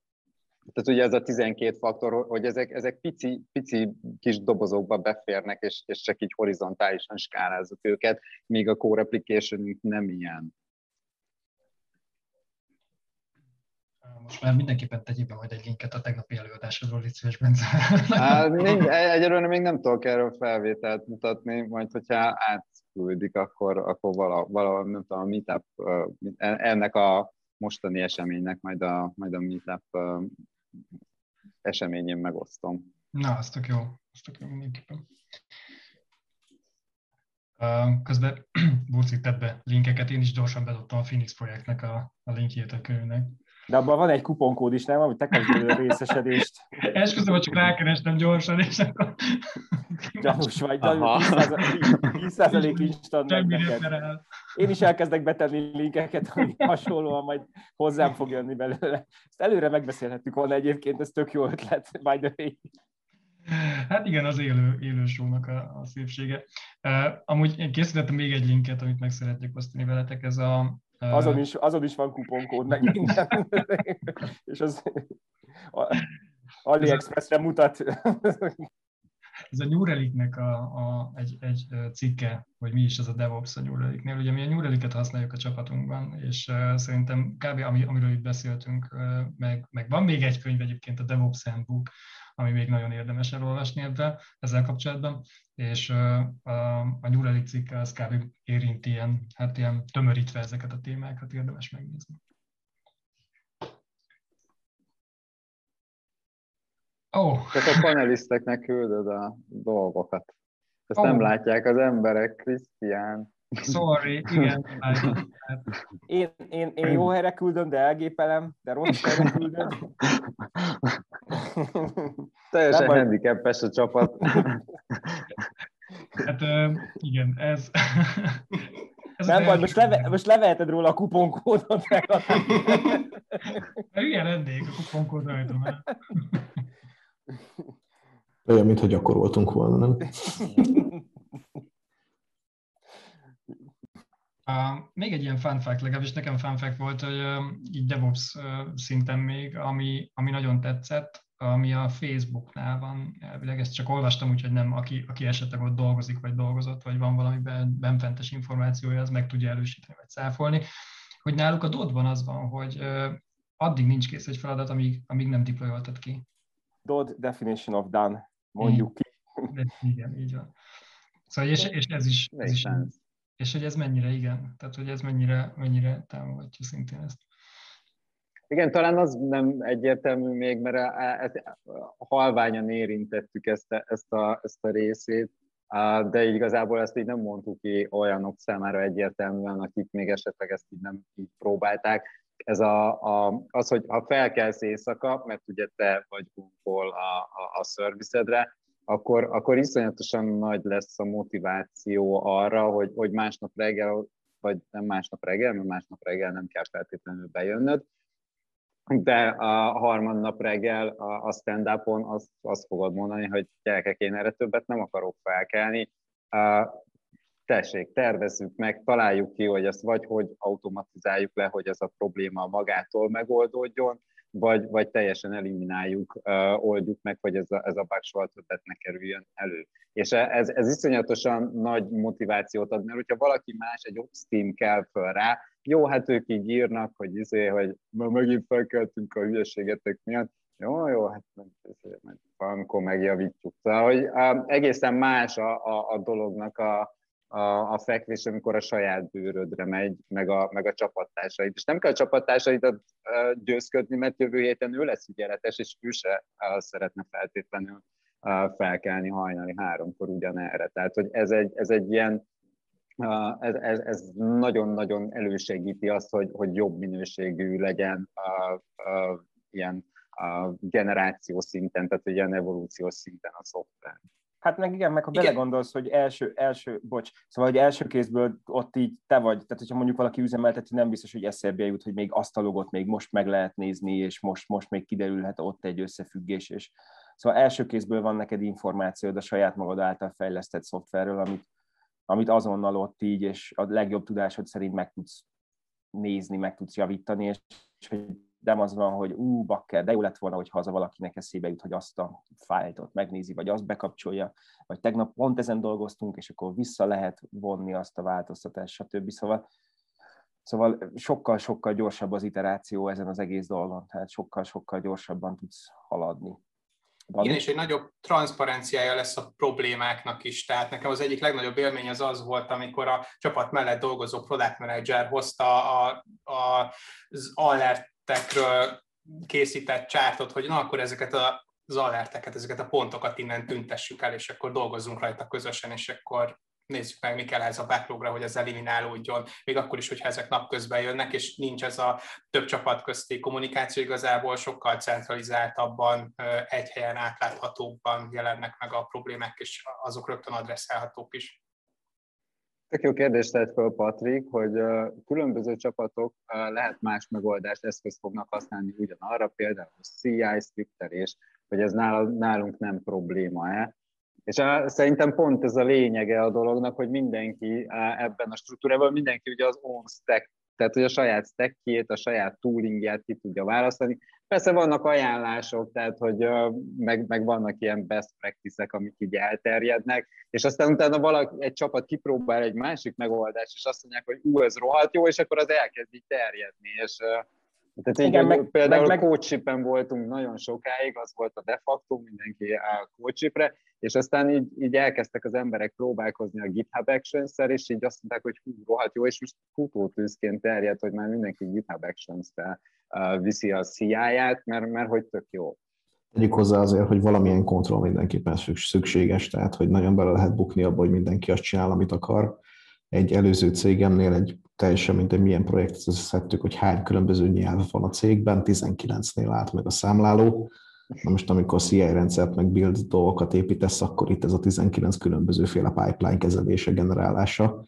tehát ugye ez a 12 faktor, hogy ezek, ezek pici, pici kis dobozokba beférnek, és, és csak így horizontálisan skálázzuk őket, míg a core application nem ilyen. Most már mindenképpen tegyél be majd egy linket a tegnapi előadásodról, Lic és Bence. Hát, egyelőre még nem tudok erről felvételt mutatni, majd hogyha átküldik, akkor, akkor valahol, vala, nem tudom, a meetup, ennek a mostani eseménynek majd a, majd a meetup eseményén megosztom. Na, az tök jó, az tök jó mindenképpen. Közben Burcik tett be linkeket, én is gyorsan bedobtam a Phoenix projektnek a, a linkjét a könyvnek. De abban van egy kuponkód is, nem? Amit te kapsz a részesedést. Esküszöm, hogy csak rákerestem gyorsan, és akkor... Gyanús vagy, 10% instant neked. Én is elkezdek betenni linkeket, ami hasonlóan majd hozzám fog jönni belőle. Ezt előre megbeszélhettük volna egyébként, ez tök jó ötlet, by the way. Hát igen, az élő, élő show-nak a, a szépsége. Uh, amúgy én készítettem még egy linket, amit meg szeretnék osztani veletek, ez a... Azon, is, azon is van kuponkód, meg minden. És az AliExpressre mutat. Ez a New Relic-nek a, a, egy, egy cikke, hogy mi is ez a DevOps a New Relic-nél. Ugye mi a New Relic-et használjuk a csapatunkban, és uh, szerintem kb. Ami, amiről itt beszéltünk, uh, meg, meg van még egy könyv egyébként, a DevOps Handbook, ami még nagyon érdemes elolvasni ebben, ezzel kapcsolatban, és a, a New Relic cikke az kb. érint ilyen, hát ilyen tömörítve ezeket a témákat, érdemes megnézni. Oh. Csak a paneliszteknek küldöd a dolgokat. Ezt oh. nem látják az emberek, Krisztián. Sorry, igen. Én, én, én jó helyre küldöm, de elgépelem, de rossz helyre küldöm. Teljesen nem handicapes a csapat. Hát igen, ez... ez nem baj, most, leve, most leveheted róla a kuponkódot. Hülye lennék a kuponkód rajta, olyan, mintha gyakoroltunk volna, nem? Uh, még egy ilyen fun fact, legalábbis nekem fun fact volt, hogy uh, így DevOps uh, szinten még, ami, ami nagyon tetszett, ami a Facebooknál van, elvileg ezt csak olvastam, úgyhogy nem, aki, aki esetleg ott dolgozik, vagy dolgozott, vagy van valami benfentes információja, az meg tudja elősíteni, vagy száfolni, hogy náluk a dot az van, hogy addig nincs kész egy feladat, amíg, amíg nem deployoltad ki. Dot definition of done, mondjuk ki. Igen, így van. Szóval és, és ez is, ez is és hogy ez mennyire igen, tehát hogy ez mennyire, mennyire támogatja szintén ezt. Igen, talán az nem egyértelmű még, mert ezt halványan érintettük ezt a, ezt, a, ezt a részét, de igazából ezt így nem mondtuk ki olyanok számára egyértelműen, akik még esetleg ezt így nem így próbálták. Ez a, a, az, hogy ha felkelsz éjszaka, mert ugye te vagy Google a, a, a szervizedre, akkor, akkor iszonyatosan nagy lesz a motiváció arra, hogy, hogy másnap reggel, vagy nem másnap reggel, mert másnap reggel nem kell feltétlenül bejönnöd, de a harmadnap reggel a, a stand-upon azt, azt fogod mondani, hogy gyerekek, én erre többet nem akarok felkelni, tessék, tervezzük meg, találjuk ki, hogy ezt vagy hogy automatizáljuk le, hogy ez a probléma magától megoldódjon, vagy, vagy teljesen elimináljuk, uh, oldjuk meg, hogy ez a, ez a bug soha többet ne kerüljön elő. És ez, ez iszonyatosan nagy motivációt ad, mert hogyha valaki más, egy ops kell föl rá, jó, hát ők így írnak, hogy izé, hogy ma megint felkeltünk a hülyeségetek miatt, jó, jó, hát valamikor megjavítjuk. Szóval, hogy egészen más a, a, a dolognak a, a, a fekvés, amikor a saját bőrödre megy, meg a, meg a csapattársaid. És nem kell a csapattásaidat győzködni, mert jövő héten ő lesz ügyeletes, és ő se szeretne feltétlenül felkelni hajnali háromkor ugyanerre. Tehát, hogy ez egy, ez egy ilyen, ez, ez, ez nagyon-nagyon elősegíti azt, hogy, hogy jobb minőségű legyen a, a, ilyen a generáció szinten, tehát ilyen evolúciós szinten a szoftver. Hát meg igen, meg ha igen. belegondolsz, hogy első, első, bocs, szóval, hogy első kézből ott így te vagy, tehát hogyha mondjuk valaki üzemelteti, nem biztos, hogy eszébe jut, hogy még azt a logot még most meg lehet nézni, és most, most még kiderülhet ott egy összefüggés, és szóval első kézből van neked információd a saját magad által fejlesztett szoftverről, amit, amit azonnal ott így, és a legjobb tudásod szerint meg tudsz nézni, meg tudsz javítani, és, és hogy nem az van, hogy ú, bakker, de jó lett volna, hogy haza valakinek eszébe jut, hogy azt a fájtot megnézi, vagy azt bekapcsolja, vagy tegnap pont ezen dolgoztunk, és akkor vissza lehet vonni azt a változtatást, stb. Szóval, szóval sokkal-sokkal gyorsabb az iteráció ezen az egész dolgon, tehát sokkal-sokkal gyorsabban tudsz haladni. Van Igen, és egy nagyobb transzparenciája lesz a problémáknak is. Tehát nekem az egyik legnagyobb élmény az az volt, amikor a csapat mellett dolgozó product manager hozta a, a, az alert alertekről készített csártot, hogy na akkor ezeket a az alerteket, ezeket a pontokat innen tüntessük el, és akkor dolgozzunk rajta közösen, és akkor nézzük meg, mi kell ez a backlogra, hogy ez eliminálódjon, még akkor is, hogyha ezek napközben jönnek, és nincs ez a több csapat közti kommunikáció, igazából sokkal centralizáltabban, egy helyen átláthatóbban jelennek meg a problémák, és azok rögtön adresszálhatók is. Tök jó kérdést tett fel Patrik, hogy különböző csapatok lehet más megoldást, eszközt fognak használni ugyanarra, például CI, scriptelés, hogy ez nálunk nem probléma-e. És a, szerintem pont ez a lényege a dolognak, hogy mindenki ebben a struktúrában, mindenki ugye az own stack, tehát hogy a saját stackjét, a saját toolingját ki tudja választani. Persze vannak ajánlások, tehát hogy meg, meg vannak ilyen best practices amik így elterjednek, és aztán utána valaki, egy csapat kipróbál egy másik megoldást, és azt mondják, hogy ú, ez rohadt jó, és akkor az elkezd így terjedni, és tehát Igen, meg, például meg, meg... coachship voltunk nagyon sokáig, az volt a de facto, mindenki a coachshipre, és aztán így, így elkezdtek az emberek próbálkozni a GitHub Actions-szel, és így azt mondták, hogy hú, rohadt jó, és most futótűzként terjed, hogy már mindenki GitHub Actions-tel uh, viszi a CI-ját, mert, mert hogy tök jó. Tegyük hozzá azért, hogy valamilyen kontroll mindenképpen szükséges, tehát hogy nagyon bele lehet bukni abba, hogy mindenki azt csinál, amit akar. Egy előző cégemnél egy teljesen mint egy milyen projektet összeszedtük, hogy hány különböző nyelv van a cégben, 19-nél állt meg a számláló. Na most, amikor CI rendszert meg build dolgokat építesz, akkor itt ez a 19 különbözőféle pipeline kezelése, generálása.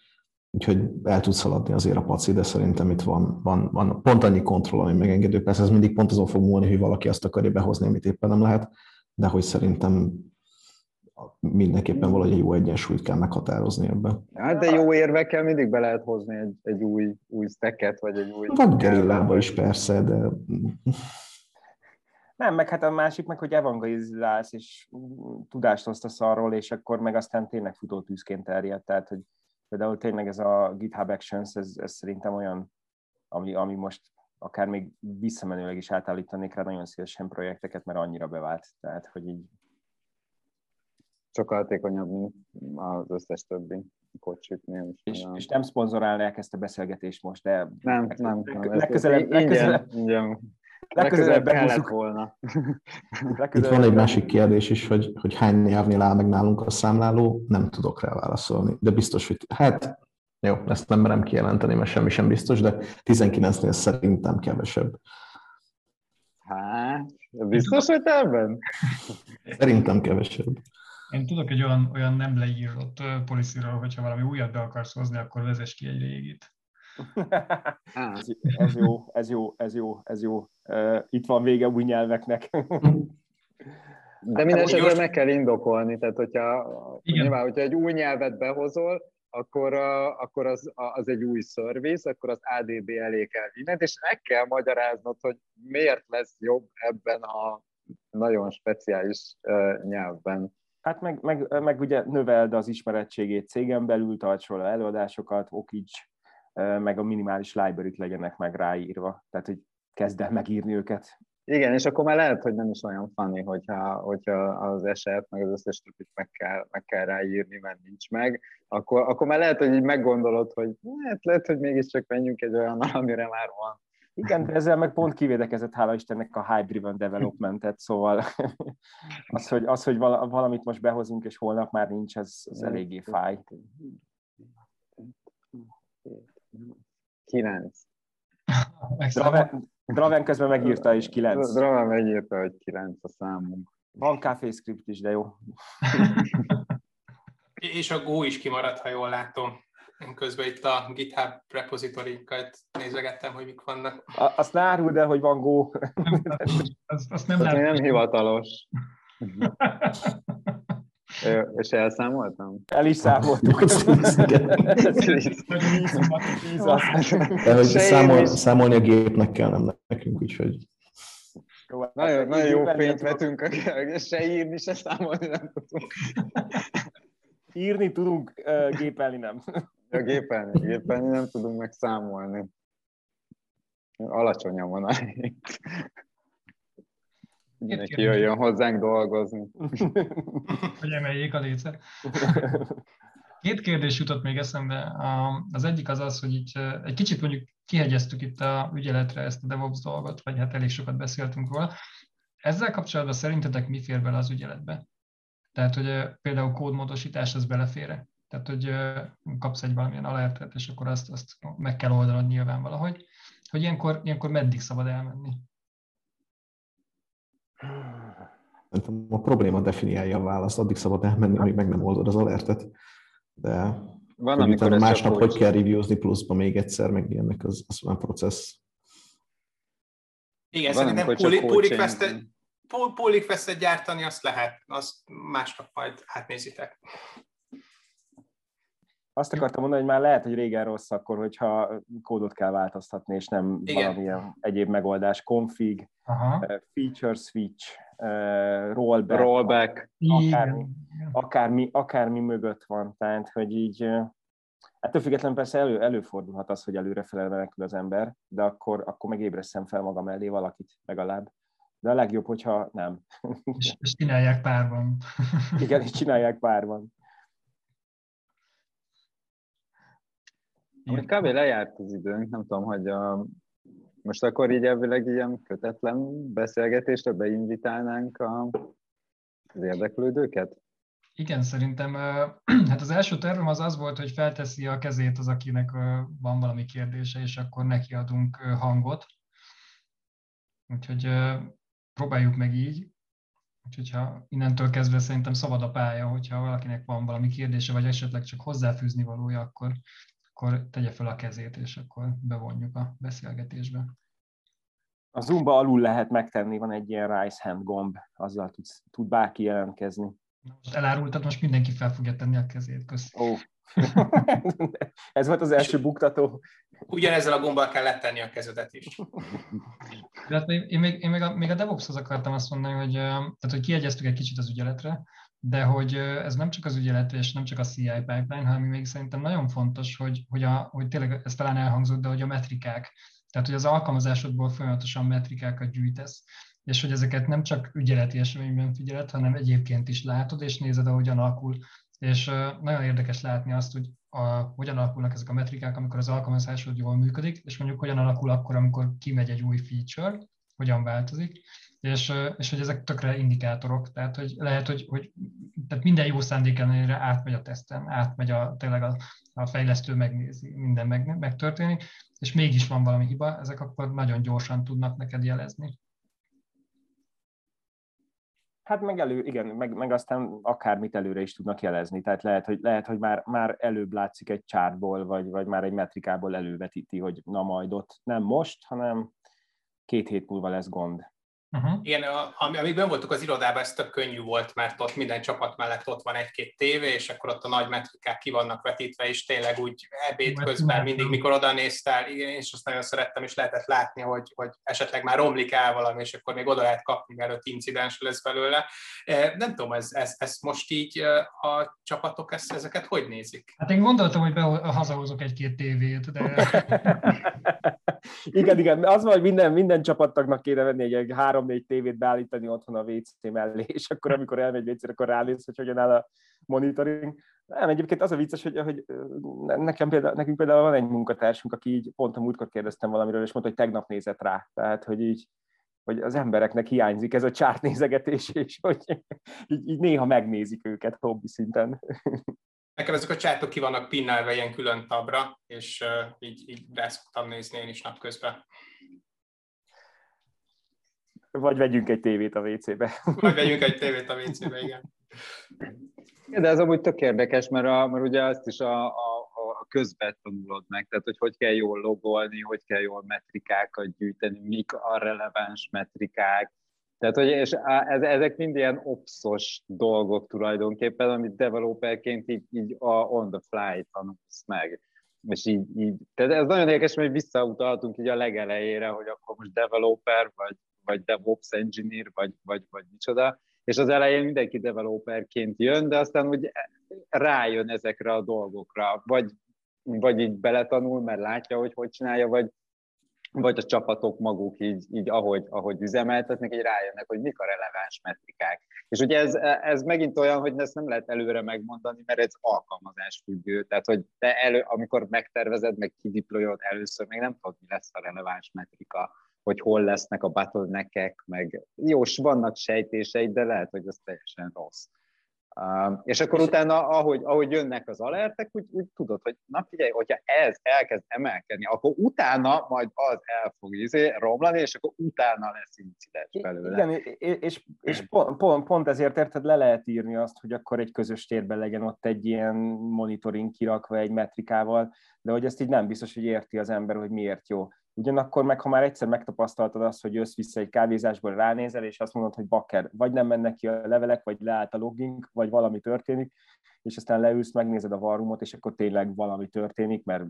Úgyhogy el tudsz haladni azért a paci, de szerintem itt van, van, van pont annyi kontroll, ami megengedő. Persze ez mindig pont azon fog múlni, hogy valaki azt akarja behozni, amit éppen nem lehet, de hogy szerintem mindenképpen valahogy egy jó egyensúlyt kell meghatározni ebben. Hát de jó érvekkel mindig be lehet hozni egy, egy új, új stacket, vagy egy új... Van gerillába is persze, de... Nem, meg hát a másik meg, hogy evangelizálsz, és tudást osztasz arról, és akkor meg aztán tényleg futótűzként terjed. Tehát, hogy például tényleg ez a GitHub Actions, ez, ez szerintem olyan, ami, ami most akár még visszamenőleg is átállítanék rá nagyon szívesen projekteket, mert annyira bevált. Tehát, hogy így sokkal hatékonyabb, mint az összes többi kocsiknél. És, és nem szponzorálnák ezt a beszélgetést most, de nem, nem, nem. Legközelebb, legközelebb, legközelebb, legközelebb kellett volna. Itt van egy másik kérdés is, hogy, hogy hány nyelvnél áll meg nálunk a számláló, nem tudok rá válaszolni, de biztos, hogy hát jó, ezt nem merem kijelenteni, mert semmi sem biztos, de 19-nél szerintem kevesebb. Hát, biztos, hogy ebben? Szerintem kevesebb. Én tudok egy olyan, olyan nem leírott policyról, hogyha valami újat be akarsz hozni, akkor vezess ki egy régit. ez, ez jó, ez jó, ez jó, ez jó. Itt van vége új nyelveknek. De minden hát, esetben meg kell indokolni, tehát hogyha, Igen. nyilván, hogyha egy új nyelvet behozol, akkor, akkor az, az egy új szerviz, akkor az ADB elé kell vinned, és meg kell magyaráznod, hogy miért lesz jobb ebben a nagyon speciális nyelvben. Hát meg, meg, meg ugye növeld az ismerettségét cégen belül, tarts róla előadásokat, okíts, meg a minimális library legyenek meg ráírva. Tehát, hogy kezd el megírni őket. Igen, és akkor már lehet, hogy nem is olyan funny, hogyha, hogyha az eset, meg az összes többit meg kell, meg kell ráírni, mert nincs meg, akkor, akkor már lehet, hogy így meggondolod, hogy hát lehet, hogy mégiscsak menjünk egy olyan, amire már van. Igen, de ezzel meg pont kivédekezett, hála Istennek a hype-driven developmentet, szóval az, hogy, az, hogy valamit most behozunk, és holnap már nincs, ez, ez eléggé fáj. Kilenc. Draven, Draven közben megírta is kilenc. Draven megírta, hogy kilenc a számunk. Van script is, de jó. És a Go is kimaradt, ha jól látom. Én közben itt a GitHub repozitorikat nézegettem, hogy mik vannak. A, azt ne áruld el, hogy van Go. azt, azt nem, nem hivatalos. és elszámoltam? El is számoltuk. De hogy számol, számolni a gépnek kell, nem nekünk, úgyhogy... Nagyon, nagyon jó fényt vetünk, és se írni, se számolni nem tudunk. Írni tudunk, gépelni nem. Ja, gépelni, gépelni nem tudunk meg számolni. Alacsony a vonalait. Mindenki jöjjön hozzánk dolgozni. Hogy emeljék a lécet. Két kérdés jutott még eszembe. Az egyik az az, hogy itt egy kicsit mondjuk kihegyeztük itt a ügyeletre ezt a DevOps dolgot, vagy hát elég sokat beszéltünk róla. Ezzel kapcsolatban szerintetek mi fér bele az ügyeletbe? Tehát, hogy például kódmódosítás az belefér tehát, hogy kapsz egy valamilyen alertet, és akkor azt, azt meg kell oldanod nyilván valahogy, hogy ilyenkor, ilyenkor meddig szabad elmenni? A probléma definiálja a választ, addig szabad elmenni, amíg meg nem oldod az alertet. De van, amikor másnap hogy kell reviewzni pluszba még egyszer, meg ilyenek, az, az olyan processz. Igen, van, szerintem pull, pull, gyártani, azt lehet, azt másnap majd átnézitek. Azt akartam mondani, hogy már lehet, hogy régen rossz akkor, hogyha kódot kell változtatni, és nem Igen. valamilyen egyéb megoldás, config, Aha. Eh, feature switch, eh, rollback, rollback. Akármi, akármi, akármi mögött van. Tehát, hogy így eh, Ettől függetlenül persze elő, előfordulhat az, hogy előrefele menekül az ember, de akkor, akkor meg ébreszem fel magam elé valakit legalább. De a legjobb, hogyha nem. És, és csinálják párban. Igen, és csinálják párban. Amúgy kb. lejárt az időnk, nem tudom, hogy a, most akkor így elvileg ilyen kötetlen beszélgetésre beinvitálnánk a, az érdeklődőket? Igen, szerintem hát az első tervem az az volt, hogy felteszi a kezét az, akinek van valami kérdése, és akkor neki adunk hangot. Úgyhogy próbáljuk meg így. Úgyhogy ha innentől kezdve szerintem szabad a pálya, hogyha valakinek van valami kérdése, vagy esetleg csak hozzáfűzni valója, akkor akkor tegye fel a kezét, és akkor bevonjuk a beszélgetésbe. A Zoomba alul lehet megtenni, van egy ilyen Rise Hand gomb, azzal tud, tud bárki jelentkezni. Most elárultad, most mindenki fel fogja tenni a kezét. Kösz. Ó. Ez volt az első buktató. Ugyanezzel a gombbal kell letenni a kezedet is. Hát én még, én még a, még a DevOps-hoz akartam azt mondani, hogy, tehát, hogy kiegyeztük egy kicsit az ügyeletre, de hogy ez nem csak az ügyelet és nem csak a CI pipeline, hanem még szerintem nagyon fontos, hogy, hogy, a, hogy tényleg ez talán elhangzott, de hogy a metrikák, tehát hogy az alkalmazásodból folyamatosan metrikákat gyűjtesz, és hogy ezeket nem csak ügyeleti eseményben figyeled, hanem egyébként is látod, és nézed, ahogyan alakul. És nagyon érdekes látni azt, hogy a, hogyan alakulnak ezek a metrikák, amikor az alkalmazásod jól működik, és mondjuk hogyan alakul akkor, amikor kimegy egy új feature, hogyan változik, és, és hogy ezek tökre indikátorok, tehát hogy lehet, hogy, hogy tehát minden jó szándék ellenére átmegy a teszten, átmegy a, tényleg a, a fejlesztő megnézi, minden meg, megtörténik, és mégis van valami hiba, ezek akkor nagyon gyorsan tudnak neked jelezni. Hát meg elő, igen, meg, meg aztán akármit előre is tudnak jelezni. Tehát lehet, hogy, lehet, hogy már, már előbb látszik egy csárból, vagy, vagy már egy metrikából elővetíti, hogy na majd ott nem most, hanem két hét múlva lesz gond. Uh-huh. Igen, amíg ben voltunk az irodában, ez tök könnyű volt, mert ott minden csapat mellett ott van egy-két tévé, és akkor ott a nagy metrikák ki vannak vetítve, és tényleg úgy ebéd közben mindig, mikor oda néztál, igen, és azt nagyon szerettem, és lehetett látni, hogy, hogy esetleg már romlik el valami, és akkor még oda lehet kapni, mielőtt incidens lesz belőle. E, nem tudom, ez, ez, ez most így e, a csapatok ezt, ezeket hogy nézik? Hát én gondoltam, hogy be, hazahozok egy-két tévét, de... igen, igen, az van, hogy minden, minden csapattagnak kéne venni egy három-négy tévét beállítani otthon a WC mellé, és akkor amikor elmegy wc akkor ránéz, hogy hogyan áll a monitoring. Nem, egyébként az a vicces, hogy, hogy nekem például, nekünk például van egy munkatársunk, aki így pont a múltkor kérdeztem valamiről, és mondta, hogy tegnap nézett rá. Tehát, hogy így hogy az embereknek hiányzik ez a csártnézegetés, és hogy így, így néha megnézik őket hobbi szinten. Nekem ezek a csátok ki vannak pinnálva ilyen külön tabra, és uh, így, így be szoktam nézni én is napközben. Vagy vegyünk egy tévét a WC-be. Vagy vegyünk egy tévét a WC-be, igen. De ez amúgy tök érdekes, mert, a, mert ugye azt is a, a, a közben tanulod meg, tehát hogy hogy kell jól logolni, hogy kell jól metrikákat gyűjteni, mik a releváns metrikák, tehát, hogy és ezek mind ilyen opszos dolgok tulajdonképpen, amit developerként így, így a on the fly tanulsz meg. És így, így, tehát ez nagyon érdekes, hogy visszautalhatunk így a legelejére, hogy akkor most developer, vagy, vagy DevOps engineer, vagy, vagy, vagy micsoda, és az elején mindenki developerként jön, de aztán úgy rájön ezekre a dolgokra, vagy, vagy így beletanul, mert látja, hogy hogy csinálja, vagy, vagy a csapatok maguk így, így ahogy, ahogy üzemeltetnek, így rájönnek, hogy mik a releváns metrikák. És ugye ez, ez megint olyan, hogy ezt nem lehet előre megmondani, mert ez alkalmazás függő. Tehát, hogy te elő, amikor megtervezed, meg kidiployod először, még nem tudod, mi lesz a releváns metrika, hogy hol lesznek a bottleneckek, meg jó, vannak sejtéseid, de lehet, hogy ez teljesen rossz. Uh, és akkor utána, ahogy, ahogy jönnek az alertek, úgy, úgy tudod, hogy na figyelj, hogyha ez elkezd emelkedni, akkor utána majd az el fog izé, romlani, és akkor utána lesz incidens belőle. Igen, és, és pont, pont, pont ezért érted, le lehet írni azt, hogy akkor egy közös térben legyen ott egy ilyen monitoring kirakva egy metrikával, de hogy ezt így nem biztos, hogy érti az ember, hogy miért jó Ugyanakkor meg, ha már egyszer megtapasztaltad azt, hogy jössz vissza egy kávézásból, ránézel, és azt mondod, hogy bakker, vagy nem mennek ki a levelek, vagy leállt a logging, vagy valami történik, és aztán leülsz, megnézed a varrumot, és akkor tényleg valami történik, mert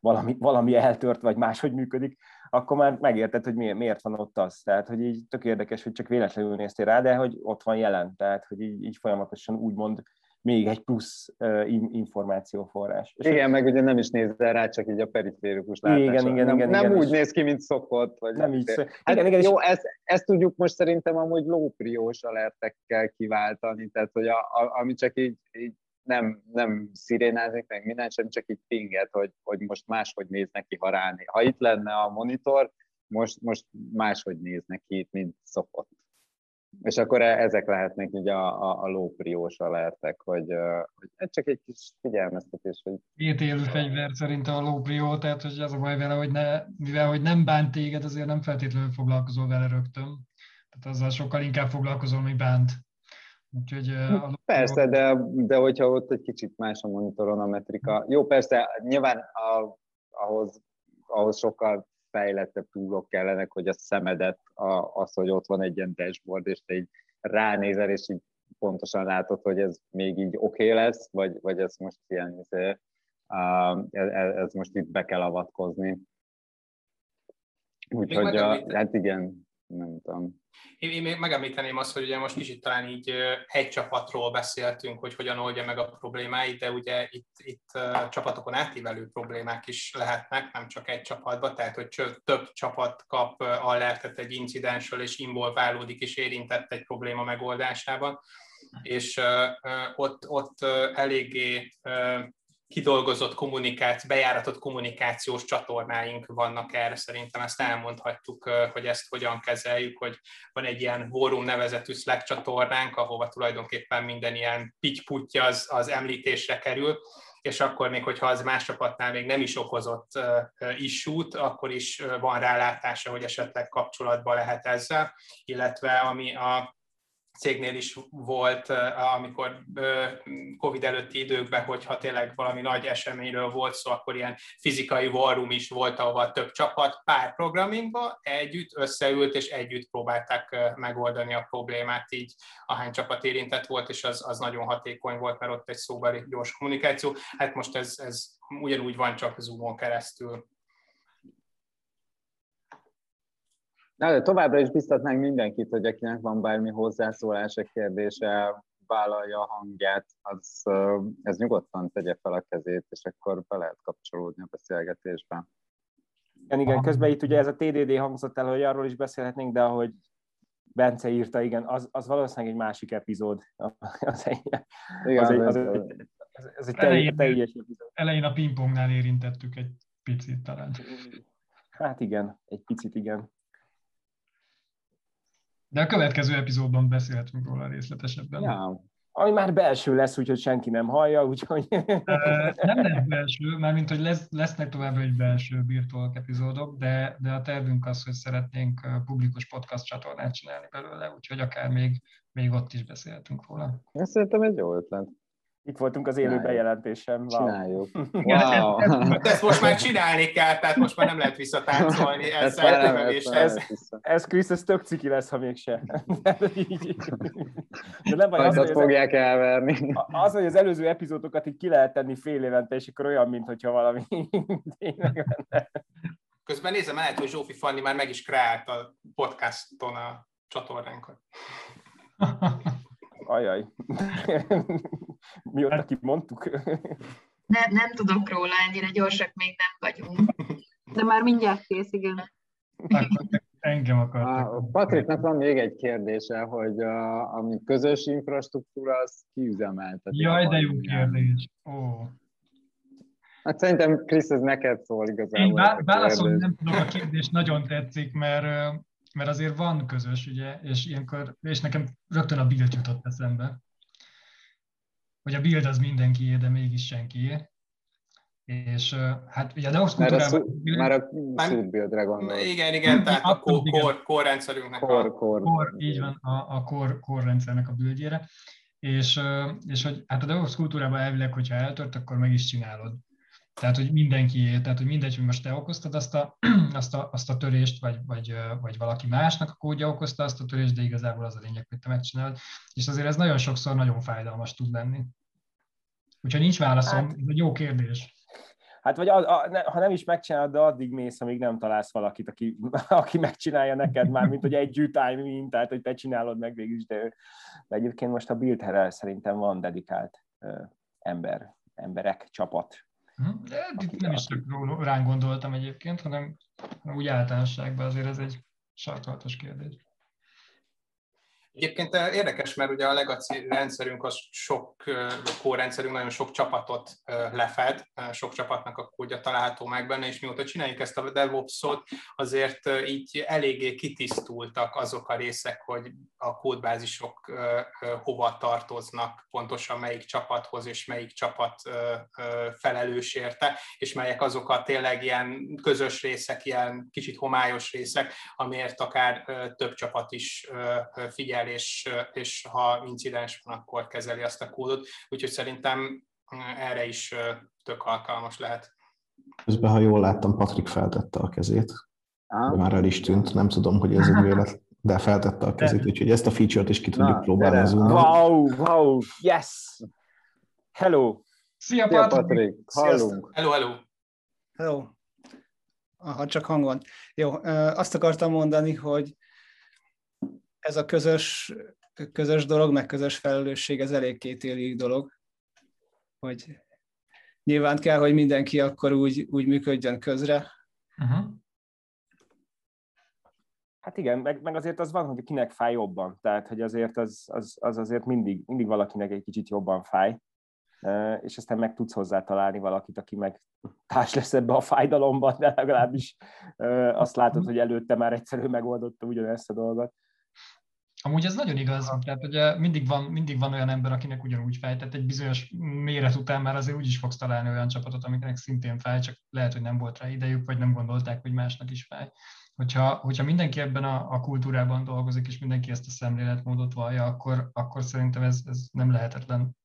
valami, valami eltört, vagy máshogy működik, akkor már megérted, hogy miért, miért van ott az. Tehát, hogy így tök érdekes, hogy csak véletlenül néztél rá, de hogy ott van jelen. Tehát, hogy így, így folyamatosan úgymond még egy plusz információforrás. És igen, meg ugye nem is nézzel rá, csak így a periférikus látása. Igen, igen, nem, igen, nem igen, úgy és... néz ki, mint szokott. Vagy nem így szok... hát igen, igen, jó, és... ezt, ezt, tudjuk most szerintem amúgy lópriós alertekkel kiváltani, tehát hogy a, a, ami csak így, így nem, nem szirénázik meg minden, sem csak így pinget, hogy, hogy most máshogy néz neki, ha ráné. Ha itt lenne a monitor, most, most máshogy néz neki, mint szokott. És akkor e, ezek lehetnek így a, a, a lópriós alertek, hogy, hogy csak egy kis figyelmeztetés. Hogy... Két élő fegyver szerint a lóprió, tehát hogy az a baj vele, hogy ne, mivel hogy nem bánt téged, azért nem feltétlenül foglalkozol vele rögtön. Tehát azzal sokkal inkább foglalkozol, mint bánt. Úgyhogy a persze, de, de hogyha ott egy kicsit más a monitoron a metrika. Jó, persze, nyilván a, ahhoz, ahhoz sokkal fejlettebb túlok kellenek, hogy a szemedet, a, az, hogy ott van egy ilyen dashboard, és te így ránézel, és így pontosan látod, hogy ez még így oké okay lesz, vagy, vagy ez most ilyen, izé, ez, ez most itt be kell avatkozni. Úgyhogy, hát igen, nem tudom. Én, én még megemlíteném azt, hogy ugye most kicsit talán így egy csapatról beszéltünk, hogy hogyan oldja meg a problémáit, de ugye itt, itt csapatokon átívelő problémák is lehetnek, nem csak egy csapatban, tehát hogy több csapat kap alertet egy incidensről, és involválódik és érintett egy probléma megoldásában, és ott, ott eléggé kidolgozott kommunikáció, bejáratott kommunikációs csatornáink vannak erre, szerintem ezt elmondhatjuk, hogy ezt hogyan kezeljük, hogy van egy ilyen Vorum nevezetű Slack csatornánk, ahova tulajdonképpen minden ilyen pitty az, az említésre kerül, és akkor még, hogyha az más csapatnál még nem is okozott issút, akkor is van rálátása, hogy esetleg kapcsolatba lehet ezzel, illetve ami a cégnél is volt, amikor Covid előtti időkben, hogyha tényleg valami nagy eseményről volt szó, akkor ilyen fizikai warroom is volt, ahol több csapat pár programingba együtt összeült, és együtt próbálták megoldani a problémát, így ahány csapat érintett volt, és az, az nagyon hatékony volt, mert ott egy szóbeli gyors kommunikáció. Hát most ez, ez ugyanúgy van, csak Zoomon keresztül. Na, de továbbra is biztatnánk mindenkit, hogy akinek van bármi hozzászólása, kérdése, vállalja a hangját, az, ez nyugodtan tegye fel a kezét, és akkor be lehet kapcsolódni a beszélgetésbe. Igen, igen, közben itt ugye ez a TDD hangzott el, hogy arról is beszélhetnénk, de ahogy Bence írta, igen, az, az valószínűleg egy másik epizód. Az egy, igen, az egy, az egy, az egy elején, teljes epizód. Elején a pingpongnál érintettük egy picit talán. Hát igen, egy picit igen. De a következő epizódban beszélhetünk róla részletesebben. Ja. Ami már belső lesz, úgyhogy senki nem hallja, úgyhogy... nem lesz belső, mert mint hogy lesz, lesznek továbbra egy belső virtual epizódok, de, de a tervünk az, hogy szeretnénk publikus podcast csatornát csinálni belőle, úgyhogy akár még, még ott is beszélhetünk róla. Én szerintem egy jó ötlet. Itt voltunk az élő bejelentésem. Wow. Csináljuk. Wow. ezt, ezt most már csinálni kell, tehát most már nem lehet visszatáncolni. Ez, ez, ez, ez, ez Krisz, ez tök ciki lesz, ha mégse. De nem baj, az, hogy fogják az, elverni. Az, hogy az előző epizódokat így ki lehet tenni fél évente, és akkor olyan, mintha valami tényleg. Közben nézem el, hogy Zsófi Fanni már meg is kreált a podcaston a csatornánkat. Ajaj. Mióta kimondtuk? Ne, nem tudok róla, ennyire gyorsak még nem vagyunk. De már mindjárt kész, igen. Engem akartak. Patriknak van még egy kérdése, hogy a, ami közös infrastruktúra, az kiüzemelteti. Jaj, de jó kérdés. Ó. Hát szerintem Krisz, ez neked szól igazából. Én válaszolni nem tudok, a kérdés nagyon tetszik, mert mert azért van közös, ugye, és ilyenkor, és nekem rögtön a build jutott eszembe, hogy a build az mindenkié, de mégis senkié. És hát ugye a DevOps kultúrában... Már a suit buildre gondolok. Igen, igen, tehát a core rendszerünknek core, a... Core, core, így van, a, a core, core rendszernek a buildjére. És, és hogy hát a DevOps kultúrában elvileg, hogyha eltört, akkor meg is csinálod. Tehát, hogy mindenki, tehát, hogy mindegy, hogy most te okoztad azt a, azt a, azt a törést, vagy, vagy, vagy valaki másnak a kódja okozta azt a törést, de igazából az a lényeg, hogy te megcsinálod. És azért ez nagyon sokszor nagyon fájdalmas tud lenni. Úgyhogy nincs válaszom, hát, ez egy jó kérdés. Hát vagy a, a, ne, ha nem is megcsinálod, de addig mész, amíg nem találsz valakit, aki, aki megcsinálja neked már, mint hogy egy time tehát hogy te csinálod meg végül is, de, de egyébként most a build szerintem van dedikált ö, ember, emberek, csapat. Hm? De nem is csak ránk gondoltam egyébként, hanem úgy általánosságban azért ez egy sarkalatos kérdés. Egyébként eh, érdekes, mert ugye a legacy rendszerünk, az sok, a rendszerünk nagyon sok csapatot lefed, sok csapatnak a kódja található meg benne, és mióta csináljuk ezt a DevOps-ot, azért így eléggé kitisztultak azok a részek, hogy a kódbázisok hova tartoznak, pontosan melyik csapathoz, és melyik csapat felelős érte, és melyek azok a tényleg ilyen közös részek, ilyen kicsit homályos részek, amiért akár több csapat is figyel és, és ha incidens van, akkor kezeli azt a kódot. Úgyhogy szerintem erre is tök alkalmas lehet. Közben, ha jól láttam, Patrik feltette a kezét. De már el is tűnt, nem tudom, hogy ez egy vélet, de feltette a kezét, úgyhogy ezt a feature-t is ki tudjuk Na, próbálni Wow, wow, yes! Hello! Szia, Szia Patrik! Hallunk! Hello, hello! Hello! Aha, csak hangon. Jó, azt akartam mondani, hogy ez a közös, közös dolog, meg közös felelősség, ez elég kétélű dolog, hogy nyilván kell, hogy mindenki akkor úgy, úgy működjön közre. Uh-huh. Hát igen, meg, meg azért az van, hogy kinek fáj jobban. Tehát, hogy azért az, az, az azért mindig, mindig valakinek egy kicsit jobban fáj, és aztán meg tudsz hozzá találni valakit, aki meg társ lesz ebbe a fájdalomban, de legalábbis azt látod, hogy előtte már egyszerűen megoldotta ugyanezt a dolgot. Amúgy ez nagyon igaz, tehát ugye mindig van, mindig van olyan ember, akinek ugyanúgy fáj, tehát egy bizonyos méret után már azért úgy is fogsz találni olyan csapatot, amiknek szintén fáj, csak lehet, hogy nem volt rá idejük, vagy nem gondolták, hogy másnak is fáj. Hogyha, hogyha mindenki ebben a, a kultúrában dolgozik, és mindenki ezt a szemléletmódot vallja, akkor, akkor szerintem ez, ez nem lehetetlen.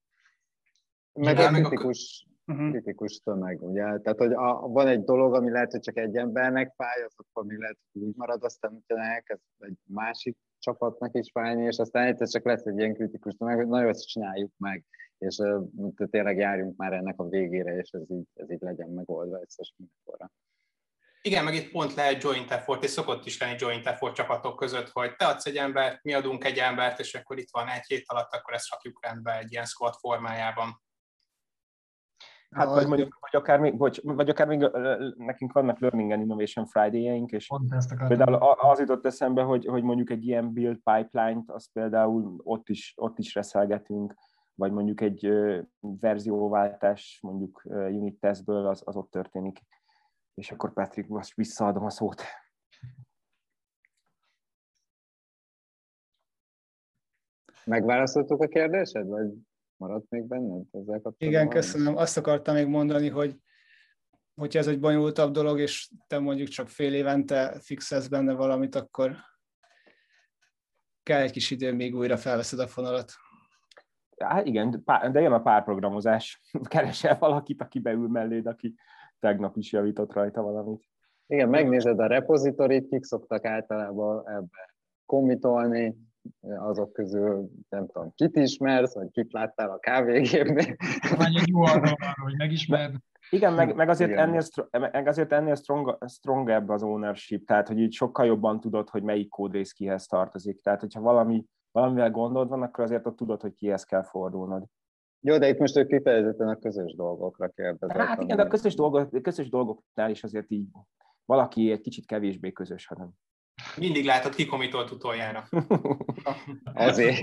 Meg a kritikus, uh-huh. kritikus tömeg, ugye? Tehát, hogy a, van egy dolog, ami lehet, hogy csak egy embernek fáj, az akkor még lehet, hogy úgy marad, aztán utána elkezd egy másik csapatnak is fájni, és aztán egyszer csak lesz egy ilyen kritikus tömeg, hogy nagyon ezt csináljuk meg, és uh, tényleg járjunk már ennek a végére, és ez így, ez így legyen megoldva egyszer mindenkorra. Igen, meg itt pont lehet joint effort, és szokott is lenni joint effort csapatok között, hogy te adsz egy embert, mi adunk egy embert, és akkor itt van egy hét alatt, akkor ezt rakjuk rendbe egy ilyen squad formájában. Hát, vagy, mondjuk, vagy, akár még, vagy, vagy akár még nekünk vannak Learning and Innovation Friday-eink, és például az jutott eszembe, hogy, hogy mondjuk egy ilyen build pipeline-t, azt például ott is, ott is reszelgetünk, vagy mondjuk egy verzióváltás, mondjuk unit testből, az, az ott történik. És akkor Patrick, most visszaadom a szót. Megválaszoltuk a kérdésed, vagy Maradt még benned ezzel kapcsolatban? Igen, köszönöm. Azt akartam még mondani, hogy hogyha ez egy bonyolultabb dolog, és te mondjuk csak fél évente fixelsz benne valamit, akkor kell egy kis idő, még újra felveszed a fonalat. Hát igen, de jön a párprogramozás. Keresel valakit, aki beül melléd, aki tegnap is javított rajta valamit. Igen, megnézed a repozitorit, kik szoktak általában ebbe kommitolni, azok közül nem tudom, kit ismersz, vagy kit láttál a kávégépnél. Egy jó arra, hogy megismerd. Igen, meg, meg azért, Igen. Ennél, meg azért ennél strong, strongebb az ownership, tehát hogy így sokkal jobban tudod, hogy melyik kódrész kihez tartozik. Tehát, hogyha valami, valamivel gondod van, akkor azért ott tudod, hogy kihez kell fordulnod. Jó, de itt most ők kifejezetten a közös dolgokra kérdezett. Hát igen, de a közös, dolgok, közös dolgoknál is azért így valaki egy kicsit kevésbé közös, hanem mindig látod, ki komitolt utoljára. Azért.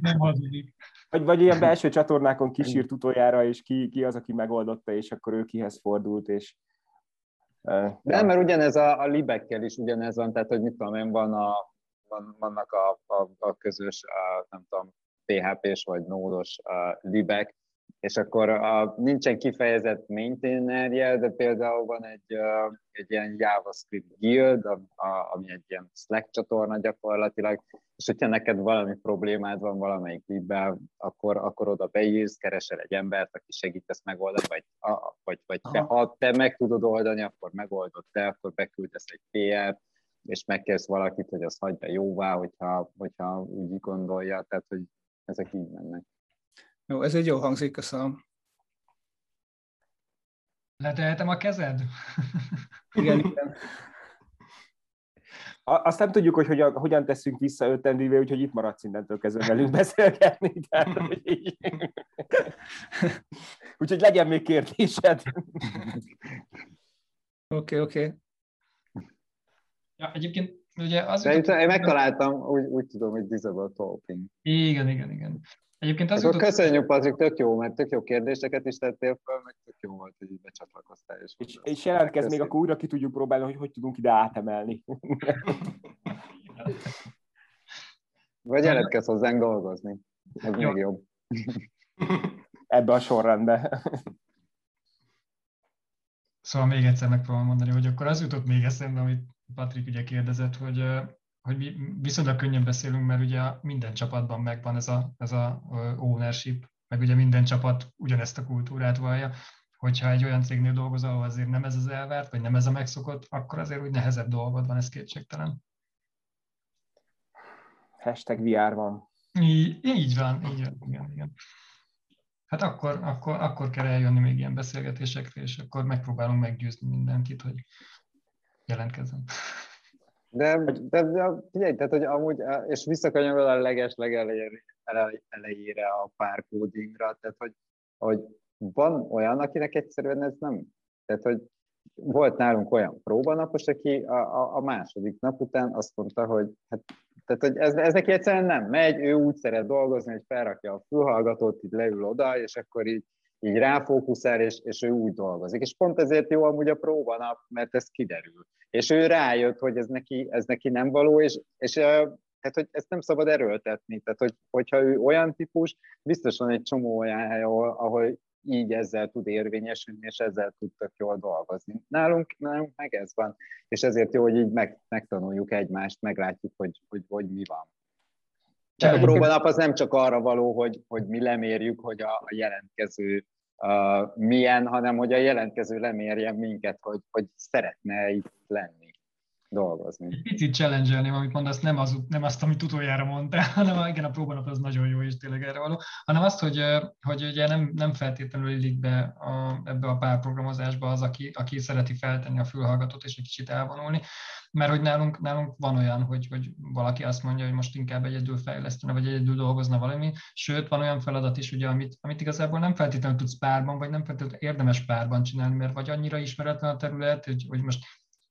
nem hazudik. Vagy, vagy ilyen belső csatornákon kisírt utoljára, és ki, ki az, aki megoldotta, és akkor ő kihez fordult, és Uh, nem, mert ugyanez a, a libekkel is ugyanez van, tehát hogy mit tudom én, van a, van, vannak a, a, a közös, a, nem tudom, PHP-s vagy nódos libek, és akkor a, nincsen kifejezett maintainerje, de például van egy, egy ilyen JavaScript guild, ami egy ilyen Slack csatorna gyakorlatilag, és hogyha neked valami problémád van valamelyik libben, akkor, akkor oda beírsz, keresel egy embert, aki segít ezt megoldani, vagy, a, vagy, vagy te, ha te meg tudod oldani, akkor megoldod te, akkor beküldesz egy PR-t, és megkérsz valakit, hogy azt hagyja jóvá, hogyha, hogyha úgy gondolja, tehát hogy ezek így mennek. Jó, ez egy jó hangzik, köszönöm. Letehetem a kezed? Igen, igen. Azt nem tudjuk, hogy hogyan, hogyan teszünk vissza ötendívé, úgyhogy itt maradsz innentől kezdve velünk beszélgetni. Tehát, hogy így... úgyhogy legyen még kérdésed. Oké, okay, oké. Okay. Ja, egyébként ugye az... Szerintem én megtaláltam, úgy, úgy tudom, hogy disable talking. Igen, igen, igen. Egyébként az jutott... Köszönjük, Patrik, tök jó, mert tök jó kérdéseket is tettél fel, meg tök jó volt, hogy becsatlakoztál. És, és, és jelentkezz még, akkor újra ki tudjuk próbálni, hogy hogy tudunk ide átemelni. Vagy jelentkezz hozzánk dolgozni. Ez jó. még jobb. Ebbe a sorrendbe. Szóval még egyszer megpróbálom mondani, hogy akkor az jutott még eszembe, amit Patrik ugye kérdezett, hogy hogy mi viszonylag könnyen beszélünk, mert ugye minden csapatban megvan ez a, ez a ownership, meg ugye minden csapat ugyanezt a kultúrát vallja, hogyha egy olyan cégnél dolgozol, ahol azért nem ez az elvárt, vagy nem ez a megszokott, akkor azért úgy nehezebb dolgod van, ez kétségtelen. Hashtag VR van. Így, így van, így van, igen, igen. Hát akkor, akkor, akkor kell eljönni még ilyen beszélgetésekre, és akkor megpróbálunk meggyőzni mindenkit, hogy jelentkezzen. De, de, de figyelj, tehát, hogy amúgy, és visszakanyarod a leges legelejére elejére a párkódingra, tehát, hogy, hogy van olyan, akinek egyszerűen ez nem, tehát, hogy volt nálunk olyan próbanapos, aki a, a, a második nap után azt mondta, hogy hát, tehát, hogy ez, ez neki egyszerűen nem megy, ő úgy szeret dolgozni, hogy felrakja a fülhallgatót, így leül oda, és akkor így így ráfókuszál, és, és ő úgy dolgozik. És pont ezért jó amúgy a próbanap, mert ez kiderül. És ő rájött, hogy ez neki, ez neki nem való, és, és tehát, hogy ezt nem szabad erőltetni. Tehát, hogy, hogyha ő olyan típus, biztos van egy csomó olyan hely, ahol, ahol így ezzel tud érvényesülni, és ezzel tudtak jól dolgozni. Nálunk, nálunk meg ez van, és ezért jó, hogy így meg, megtanuljuk egymást, meglátjuk, hogy, hogy, hogy mi van. Tehát a próbanap az nem csak arra való, hogy, hogy mi lemérjük, hogy a, a jelentkező uh, milyen, hanem hogy a jelentkező lemérjen minket, hogy, hogy szeretne itt lenni dolgozni. Egy picit challenge amit mondasz, nem, az, nem azt, amit utoljára mondtál, hanem igen, a próbanap az nagyon jó, és tényleg erre való, hanem azt, hogy, hogy ugye nem, nem feltétlenül illik be a, ebbe a párprogramozásba az, aki, aki szereti feltenni a fülhallgatót és egy kicsit elvonulni, mert hogy nálunk, nálunk van olyan, hogy, hogy valaki azt mondja, hogy most inkább egyedül fejlesztene, vagy egyedül dolgozna valami, sőt, van olyan feladat is, ugye, amit, amit igazából nem feltétlenül tudsz párban, vagy nem feltétlenül érdemes párban csinálni, mert vagy annyira ismeretlen a terület, hogy, hogy most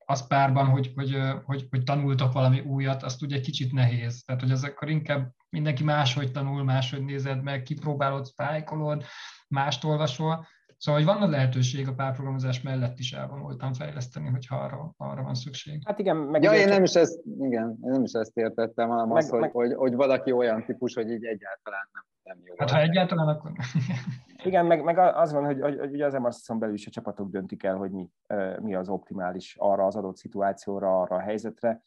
az párban, hogy, hogy, hogy, hogy tanultak valami újat, azt ugye kicsit nehéz. Tehát, hogy az akkor inkább mindenki máshogy tanul, máshogy nézed meg, kipróbálod, fájkolod, mást olvasol. Szóval, hogy van a lehetőség a párprogramozás mellett is elvonultan fejleszteni, hogyha arra, arra van szükség. Hát igen, meg ja, én nem is ezt, igen, én nem is ezt értettem, hanem meg, az, meg, hogy, hogy, hogy, valaki olyan típus, hogy így egyáltalán nem, nem jó. Hát ha egyáltalán, akkor... Igen, meg, meg az van, hogy, hogy, hogy ugye az MRC-on belül is a csapatok döntik el, hogy mi, mi az optimális arra az adott szituációra, arra a helyzetre.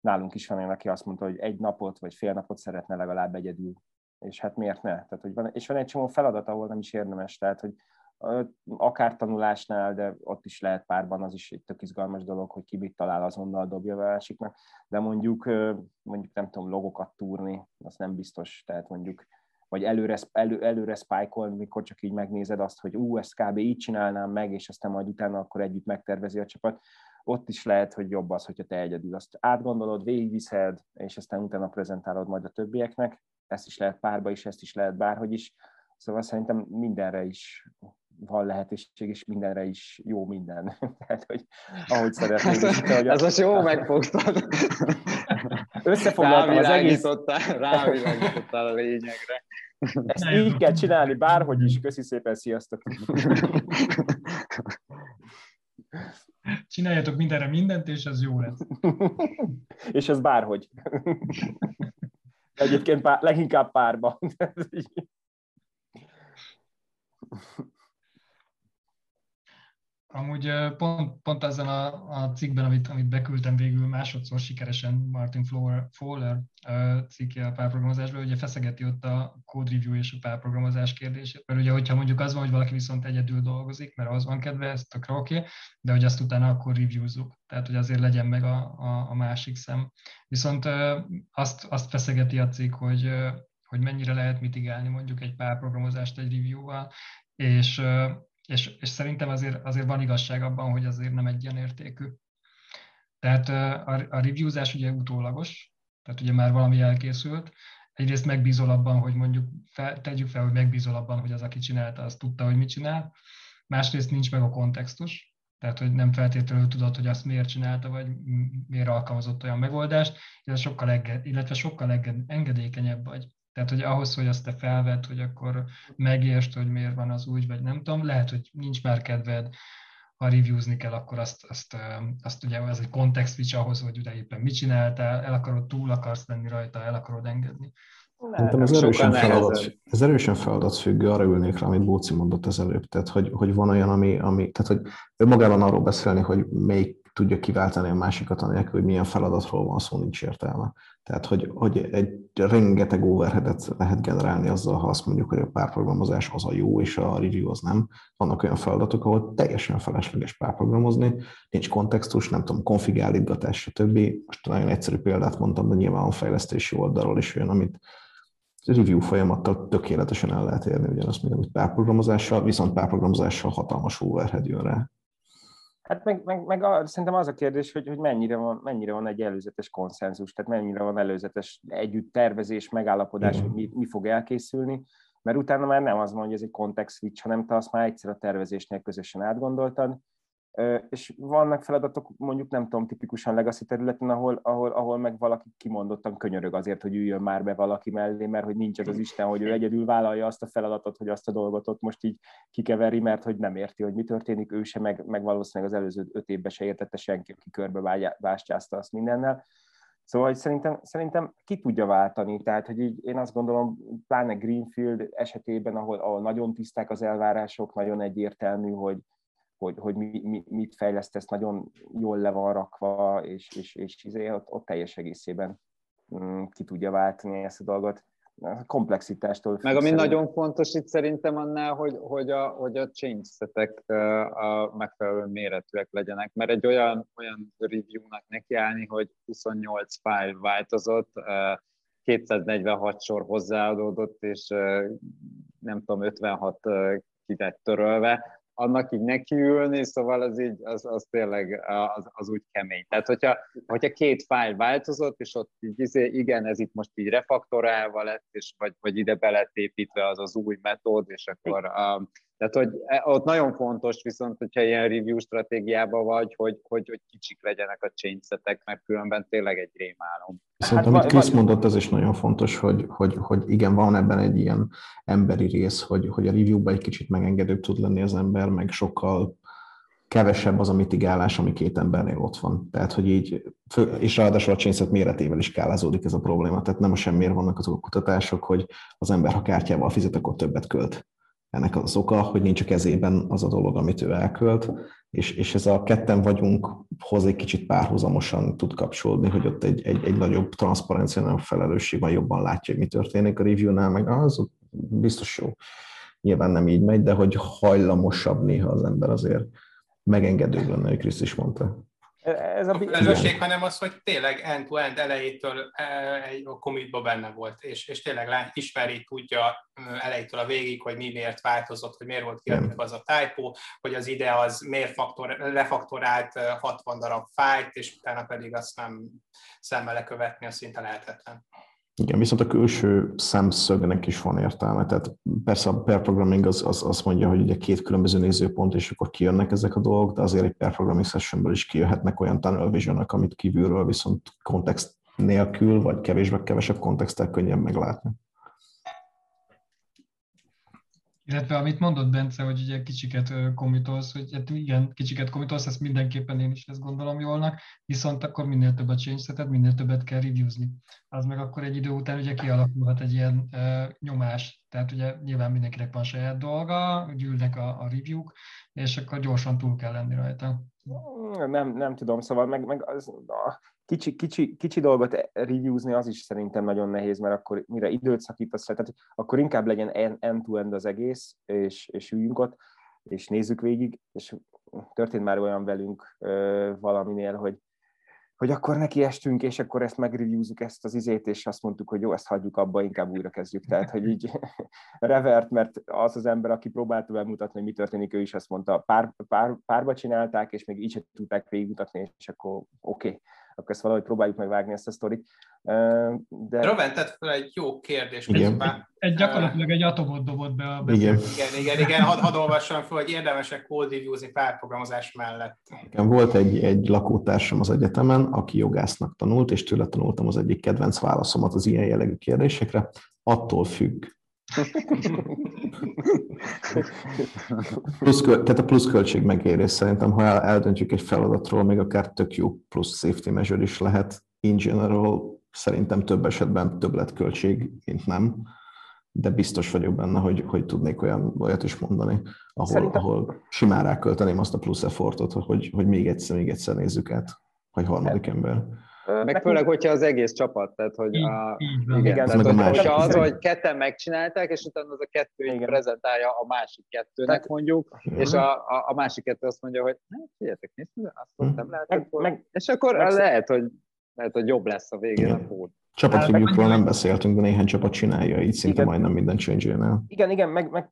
Nálunk is van olyan, aki azt mondta, hogy egy napot vagy fél napot szeretne legalább egyedül. És hát miért ne? Tehát, hogy van, és van egy csomó feladat, ahol nem is érdemes. Tehát, hogy akár tanulásnál, de ott is lehet párban, az is egy tök izgalmas dolog, hogy ki mit talál, azonnal dobja a másiknak, de mondjuk, mondjuk nem tudom, logokat túrni, az nem biztos, tehát mondjuk vagy előre, elő, előre spike mikor csak így megnézed azt, hogy ú, ezt kb. így csinálnám meg, és aztán majd utána akkor együtt megtervezi a csapat. Ott is lehet, hogy jobb az, hogyha te egyedül azt átgondolod, végigviszed, és aztán utána prezentálod majd a többieknek. Ezt is lehet párba is, ezt is lehet bárhogy is. Szóval szerintem mindenre is van lehetőség, és mindenre is jó minden. Tehát, hogy ahogy szeretném. Ez, hogy ez most jó megfogtad. Összefoglaltam az egész... Rávilágítottál a lényegre. Ezt így kell csinálni, bárhogy is. Köszi szépen, sziasztok! Csináljatok mindenre mindent, és ez jó lesz. és ez bárhogy. Egyébként pár, leginkább párban. Amúgy pont, pont ezen a, a cikkben, amit, amit beküldtem végül másodszor sikeresen Martin Fowler, Fowler cikkje a párprogramozásban, ugye feszegeti ott a code review és a párprogramozás kérdését, mert ugye, hogyha mondjuk az van, hogy valaki viszont egyedül dolgozik, mert az van kedve, ez tökre oké, de hogy azt utána akkor reviewzuk, tehát hogy azért legyen meg a, a, a másik szem. Viszont azt, azt feszegeti a cikk, hogy, hogy mennyire lehet mitigálni mondjuk egy párprogramozást egy review-val, és és, és szerintem azért, azért van igazság abban, hogy azért nem egyenértékű. Tehát a, a reviewzás ugye utólagos, tehát ugye már valami elkészült, egyrészt megbízol abban, hogy mondjuk fel, tegyük fel, hogy megbízol abban, hogy az, aki csinálta, az tudta, hogy mit csinál, másrészt nincs meg a kontextus, tehát hogy nem feltétlenül tudod, hogy azt miért csinálta, vagy miért alkalmazott olyan megoldást, illetve sokkal, enge, illetve sokkal engedékenyebb vagy. Tehát, hogy ahhoz, hogy azt te felvedd, hogy akkor megértsd, hogy miért van az úgy, vagy nem tudom, lehet, hogy nincs már kedved, ha reviewzni kell, akkor azt, azt, azt ugye ez egy context switch ahhoz, hogy ugye éppen mit csináltál, el akarod, túl akarsz lenni rajta, el akarod engedni. Szerintem ez erősen, feladat, ez erősen feladatfüggő, arra ülnék rá, amit Bóci mondott az előbb. Tehát, hogy, hogy van olyan, ami, ami tehát, hogy önmagában arról beszélni, hogy melyik tudja kiváltani a másikat, anélkül, hogy milyen feladatról van szó, nincs értelme. Tehát, hogy, hogy egy rengeteg overheadet lehet generálni azzal, ha azt mondjuk, hogy a párprogramozás az a jó, és a review az nem. Vannak olyan feladatok, ahol teljesen felesleges párprogramozni, nincs kontextus, nem tudom, konfigálítgatás, stb. Most nagyon egyszerű példát mondtam, de nyilván a fejlesztési oldalról is olyan, amit review folyamattal tökéletesen el lehet érni ugyanazt, mint amit párprogramozással, viszont párprogramozással hatalmas overhead jön rá. Hát meg, meg, meg a, szerintem az a kérdés, hogy, hogy mennyire, van, mennyire van egy előzetes konszenzus, tehát mennyire van előzetes együtt tervezés, megállapodás, hogy mi, mi fog elkészülni, mert utána már nem az van, hogy ez egy context switch, hanem te azt már egyszer a tervezésnél közösen átgondoltad, és vannak feladatok, mondjuk nem tudom, tipikusan legacy területen, ahol, ahol, ahol meg valaki kimondottan könyörög azért, hogy üljön már be valaki mellé, mert hogy nincs az az Isten, hogy ő egyedül vállalja azt a feladatot, hogy azt a dolgot ott most így kikeveri, mert hogy nem érti, hogy mi történik, ő se, meg, meg valószínűleg az előző öt évben se értette senki, aki körbe vástyázta azt mindennel. Szóval hogy szerintem, szerintem ki tudja váltani, tehát hogy így én azt gondolom, pláne Greenfield esetében, ahol, ahol nagyon tiszták az elvárások, nagyon egyértelmű, hogy, hogy, hogy mi, mi, mit fejlesztesz, nagyon jól le van rakva, és, és, és izé, ott, ott teljes egészében mm, ki tudja váltani ezt a dolgot. A komplexitástól. Meg ami nagyon fontos itt szerintem annál, hogy, hogy a, hogy a change setek a megfelelő méretűek legyenek, mert egy olyan, olyan review-nak nekiállni, hogy 28 file változott, 246 sor hozzáadódott, és nem tudom, 56 ki lett törölve, annak így nekiülni, szóval az így, az, az tényleg az, az úgy kemény. Tehát, hogyha, hogyha két fájl változott, és ott így, izé, igen, ez itt most így refaktorálva lett, és vagy, vagy ide be lett építve az az új metód, és akkor um, tehát, hogy e, ott nagyon fontos viszont, hogyha ilyen review stratégiában vagy, hogy, hogy, hogy kicsik legyenek a change mert különben tényleg egy rémálom. Viszont hát, amit Krisz mondott, ez is nagyon fontos, hogy, hogy, hogy igen, van ebben egy ilyen emberi rész, hogy, hogy a review-ban egy kicsit megengedőbb tud lenni az ember, meg sokkal kevesebb az a mitigálás, ami két embernél ott van. Tehát, hogy így, és ráadásul a chainset méretével is skálázódik ez a probléma. Tehát nem a semmiért vannak azok a kutatások, hogy az ember, ha kártyával fizet, akkor többet költ ennek az oka, hogy nincs a kezében az a dolog, amit ő elkölt, és, és ez a ketten vagyunk hoz egy kicsit párhuzamosan tud kapcsolódni, hogy ott egy, egy, egy nagyobb transzparencia, nagyobb felelősség van, jobban látja, hogy mi történik a review-nál, meg az biztos jó. Nyilván nem így megy, de hogy hajlamosabb néha az ember azért megengedő lenne, hogy Krisz is mondta. Ez a, a felelősség, hanem az, hogy tényleg end-to-end elejétől e, egy commitba benne volt, és, és tényleg ismeri, tudja elejétől a végig, hogy mi miért változott, hogy miért volt kiadva az a typo, hogy az ide az miért faktor, lefaktorált 60 darab fájt, és utána pedig azt nem szemmel lekövetni, az szinte lehetetlen. Igen, viszont a külső szemszögnek is van értelme. Tehát persze a pair az, az azt mondja, hogy ugye két különböző nézőpont, és akkor kijönnek ezek a dolgok, de azért egy pair sessionből is kijöhetnek olyan tunnel vision amit kívülről viszont kontext nélkül, vagy kevésbé kevesebb kontexttel könnyen meglátni. Illetve amit mondott Bence, hogy ugye kicsiket komitolsz, hogy hát igen, kicsiket komitolsz, ezt mindenképpen én is ezt gondolom jólnak, viszont akkor minél többet change minél többet kell reviewzni. Az meg akkor egy idő után ugye kialakulhat egy ilyen uh, nyomás, tehát ugye nyilván mindenkinek van saját dolga, gyűlnek a, a review-k, és akkor gyorsan túl kell lenni rajta. Nem, nem tudom, szóval meg, meg az, kicsi, kicsi, kicsi dolgot reviewzni az is szerintem nagyon nehéz, mert akkor mire időt szakítasz tehát akkor inkább legyen end-to-end az egész, és, és üljünk ott, és nézzük végig, és történt már olyan velünk ö, valaminél, hogy hogy akkor neki estünk, és akkor ezt megreviewzuk ezt az izét, és azt mondtuk, hogy jó, ezt hagyjuk abba, inkább újra kezdjük. Tehát, hogy így revert, mert az az ember, aki próbálta bemutatni, hogy mi történik, ő is azt mondta, pár, pár, párba csinálták, és még így sem tudták végigmutatni, és akkor oké. Okay akkor ezt valahogy próbáljuk meg vágni ezt a sztorit. De... Roven tett fel egy jó kérdés közben. Egy gyakorlatilag egy atomot dobott be a Igen, igen, igen, igen. Hadd had olvassam fel, hogy érdemesek code párprogramozás mellett. Igen, volt egy, egy lakótársam az egyetemen, aki jogásznak tanult, és tőle tanultam az egyik kedvenc válaszomat az ilyen jellegű kérdésekre. Attól függ, plusz, tehát a pluszköltség megérés szerintem, ha el, eldöntjük egy feladatról, még akár tök jó plusz safety measure is lehet. In general szerintem több esetben többletköltség, mint nem, de biztos vagyok benne, hogy, hogy tudnék olyan, olyat is mondani, ahol, szerintem... ahol simán rákölteném azt a plusz effortot, hogy, hogy még egyszer, még egyszer nézzük át, vagy harmadik ember. Meg Nekünk... főleg, hogyha az egész csapat, tehát hogy a, igen, igen tehát, hogy, hogyha az, hogy ketten megcsinálták, és utána az a kettő így prezentálja a másik kettőnek mondjuk, uh-huh. és a, a, a másik kettő azt mondja, hogy hát figyeljetek, nézd, azt uh-huh. nem lehet, meg, meg, és akkor meg, lehet, hogy lehet, hogy jobb lesz a végén igen. a kód. Csapatreview-król nem beszéltünk, de néhány csapat csinálja, így szinte igen. majdnem minden change Igen, igen, meg, meg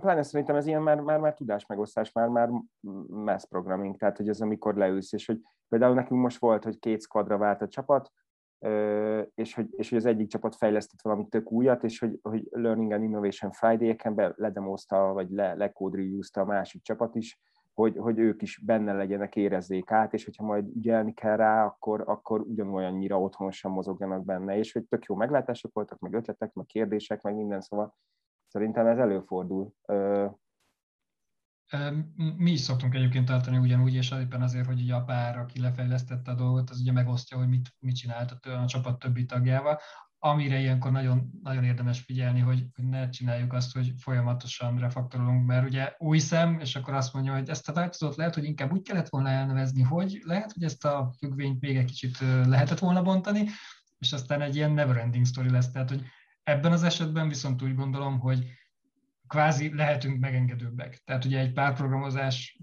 pláne szerintem ez ilyen már, már, már tudásmegosztás, már, már mass programming, tehát hogy ez amikor leülsz, és hogy például nekünk most volt, hogy két squadra vált a csapat, és hogy, és hogy az egyik csapat fejlesztett valami tök újat, és hogy, hogy Learning and Innovation Friday-eken ledemozta, vagy le, lecode a másik csapat is, hogy, hogy ők is benne legyenek, érezzék át, és hogyha majd ügyelni kell rá, akkor, akkor ugyanolyannyira otthonosan mozogjanak benne, és hogy tök jó meglátások voltak, meg ötletek, meg kérdések, meg minden, szóval szerintem ez előfordul. Mi is szoktunk egyébként tartani ugyanúgy, és éppen azért, hogy ugye a pár, aki lefejlesztette a dolgot, az ugye megosztja, hogy mit, mit csinált a, a csapat többi tagjával amire ilyenkor nagyon, nagyon érdemes figyelni, hogy, hogy ne csináljuk azt, hogy folyamatosan refaktorolunk, mert ugye új szem, és akkor azt mondja, hogy ezt a változót lehet, hogy inkább úgy kellett volna elnevezni, hogy lehet, hogy ezt a függvényt még egy kicsit lehetett volna bontani, és aztán egy ilyen never ending story lesz. Tehát, hogy ebben az esetben viszont úgy gondolom, hogy kvázi lehetünk megengedőbbek. Tehát ugye egy párprogramozás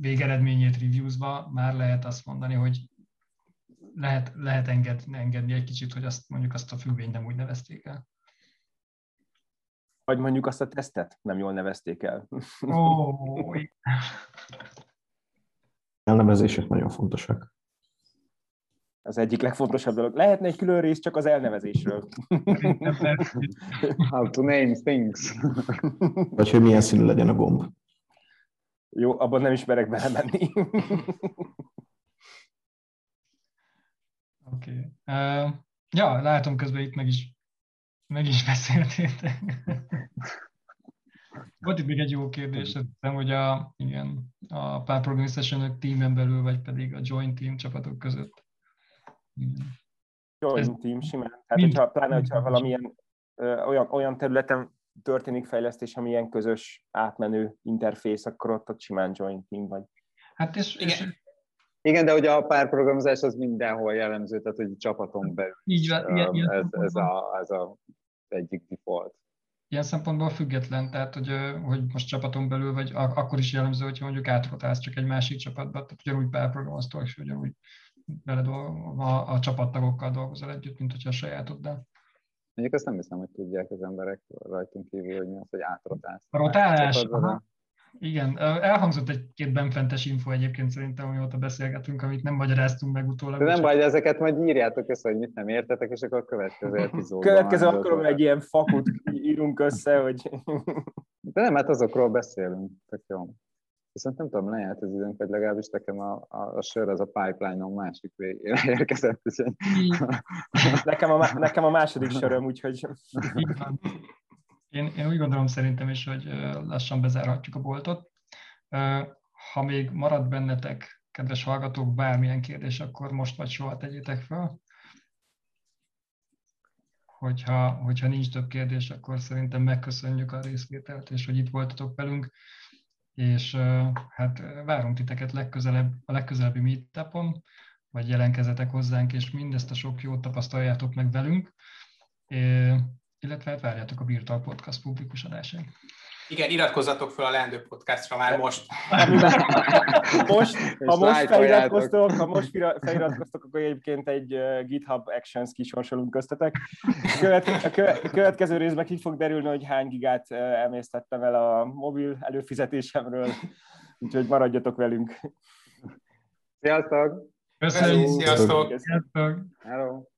végeredményét reviewzva már lehet azt mondani, hogy lehet, lehet engedni, engedni egy kicsit, hogy azt mondjuk azt a függvényt nem úgy nevezték el. Vagy mondjuk azt a tesztet nem jól nevezték el. Oh, Elnevezések nagyon fontosak. Az egyik legfontosabb dolog. Lehetne egy külön rész csak az elnevezésről. How to name things. Vagy hogy milyen színű legyen a gomb. Jó, abban nem ismerek belemenni. Oké. Okay. Uh, ja, látom közben itt meg is, meg is beszéltétek. Volt itt még egy jó kérdés, hiszem, hogy a, igen, a pár programming teamen belül, vagy pedig a joint team csapatok között. Igen. Joint Ez, team simán. Tehát, hogyha, pláne, hogyha valamilyen ö, olyan, olyan területen történik fejlesztés, ami ilyen közös átmenő interfész, akkor ott, ott simán joint team vagy. Hát és, igen. és igen, de hogy a párprogramozás az mindenhol jellemző, tehát hogy csapaton belül Így van, ilyen, ilyen ez, ez, a, ez a egyik default. Ilyen szempontból független, tehát hogy, hogy most csapaton belül, vagy akkor is jellemző, hogyha mondjuk átrotálsz csak egy másik csapatba, tehát ugyanúgy párprogramoztól, és ugyanúgy a, a csapattagokkal dolgozol együtt, mint hogyha a sajátoddal. Mondjuk azt nem hiszem, hogy tudják az emberek rajtunk kívül, hogy mi az, hogy átrotálsz. A rotálás? Igen, elhangzott egy-két benfentes info egyébként szerintem, amióta beszélgetünk, amit nem magyaráztunk meg utólag. De nem baj, ezeket majd írjátok össze, hogy mit nem értetek, és akkor a következő epizódban. Következő akkor egy ilyen fakut írunk össze, hogy... De nem, hát azokról beszélünk, tök jó. Viszont nem tudom, lejárt az időnk, vagy legalábbis nekem a, a, a sör az a pipeline-on másik végére érkezett. nekem, a, nekem a második söröm, úgyhogy... Én, én úgy gondolom szerintem is, hogy lassan bezárhatjuk a boltot. Ha még marad bennetek, kedves hallgatók, bármilyen kérdés, akkor most vagy soha tegyétek fel. Hogyha, hogyha nincs több kérdés, akkor szerintem megköszönjük a részvételt, és hogy itt voltatok velünk, és hát várunk titeket legközelebb, a legközelebbi meetupon, vagy jelenkezetek hozzánk, és mindezt a sok jót tapasztaljátok meg velünk illetve hát várjátok a Virtual Podcast publikus adását. Igen, iratkozzatok fel a Lendő Podcastra már most. most ha most feliratkoztok, ha most feliratkoztok, akkor egyébként egy GitHub Actions kisorsolunk köztetek. A következő részben ki fog derülni, hogy hány gigát emésztettem el a mobil előfizetésemről, úgyhogy maradjatok velünk. Sziasztok! Köszönjük! Sziasztok! Sziasztok! Hello.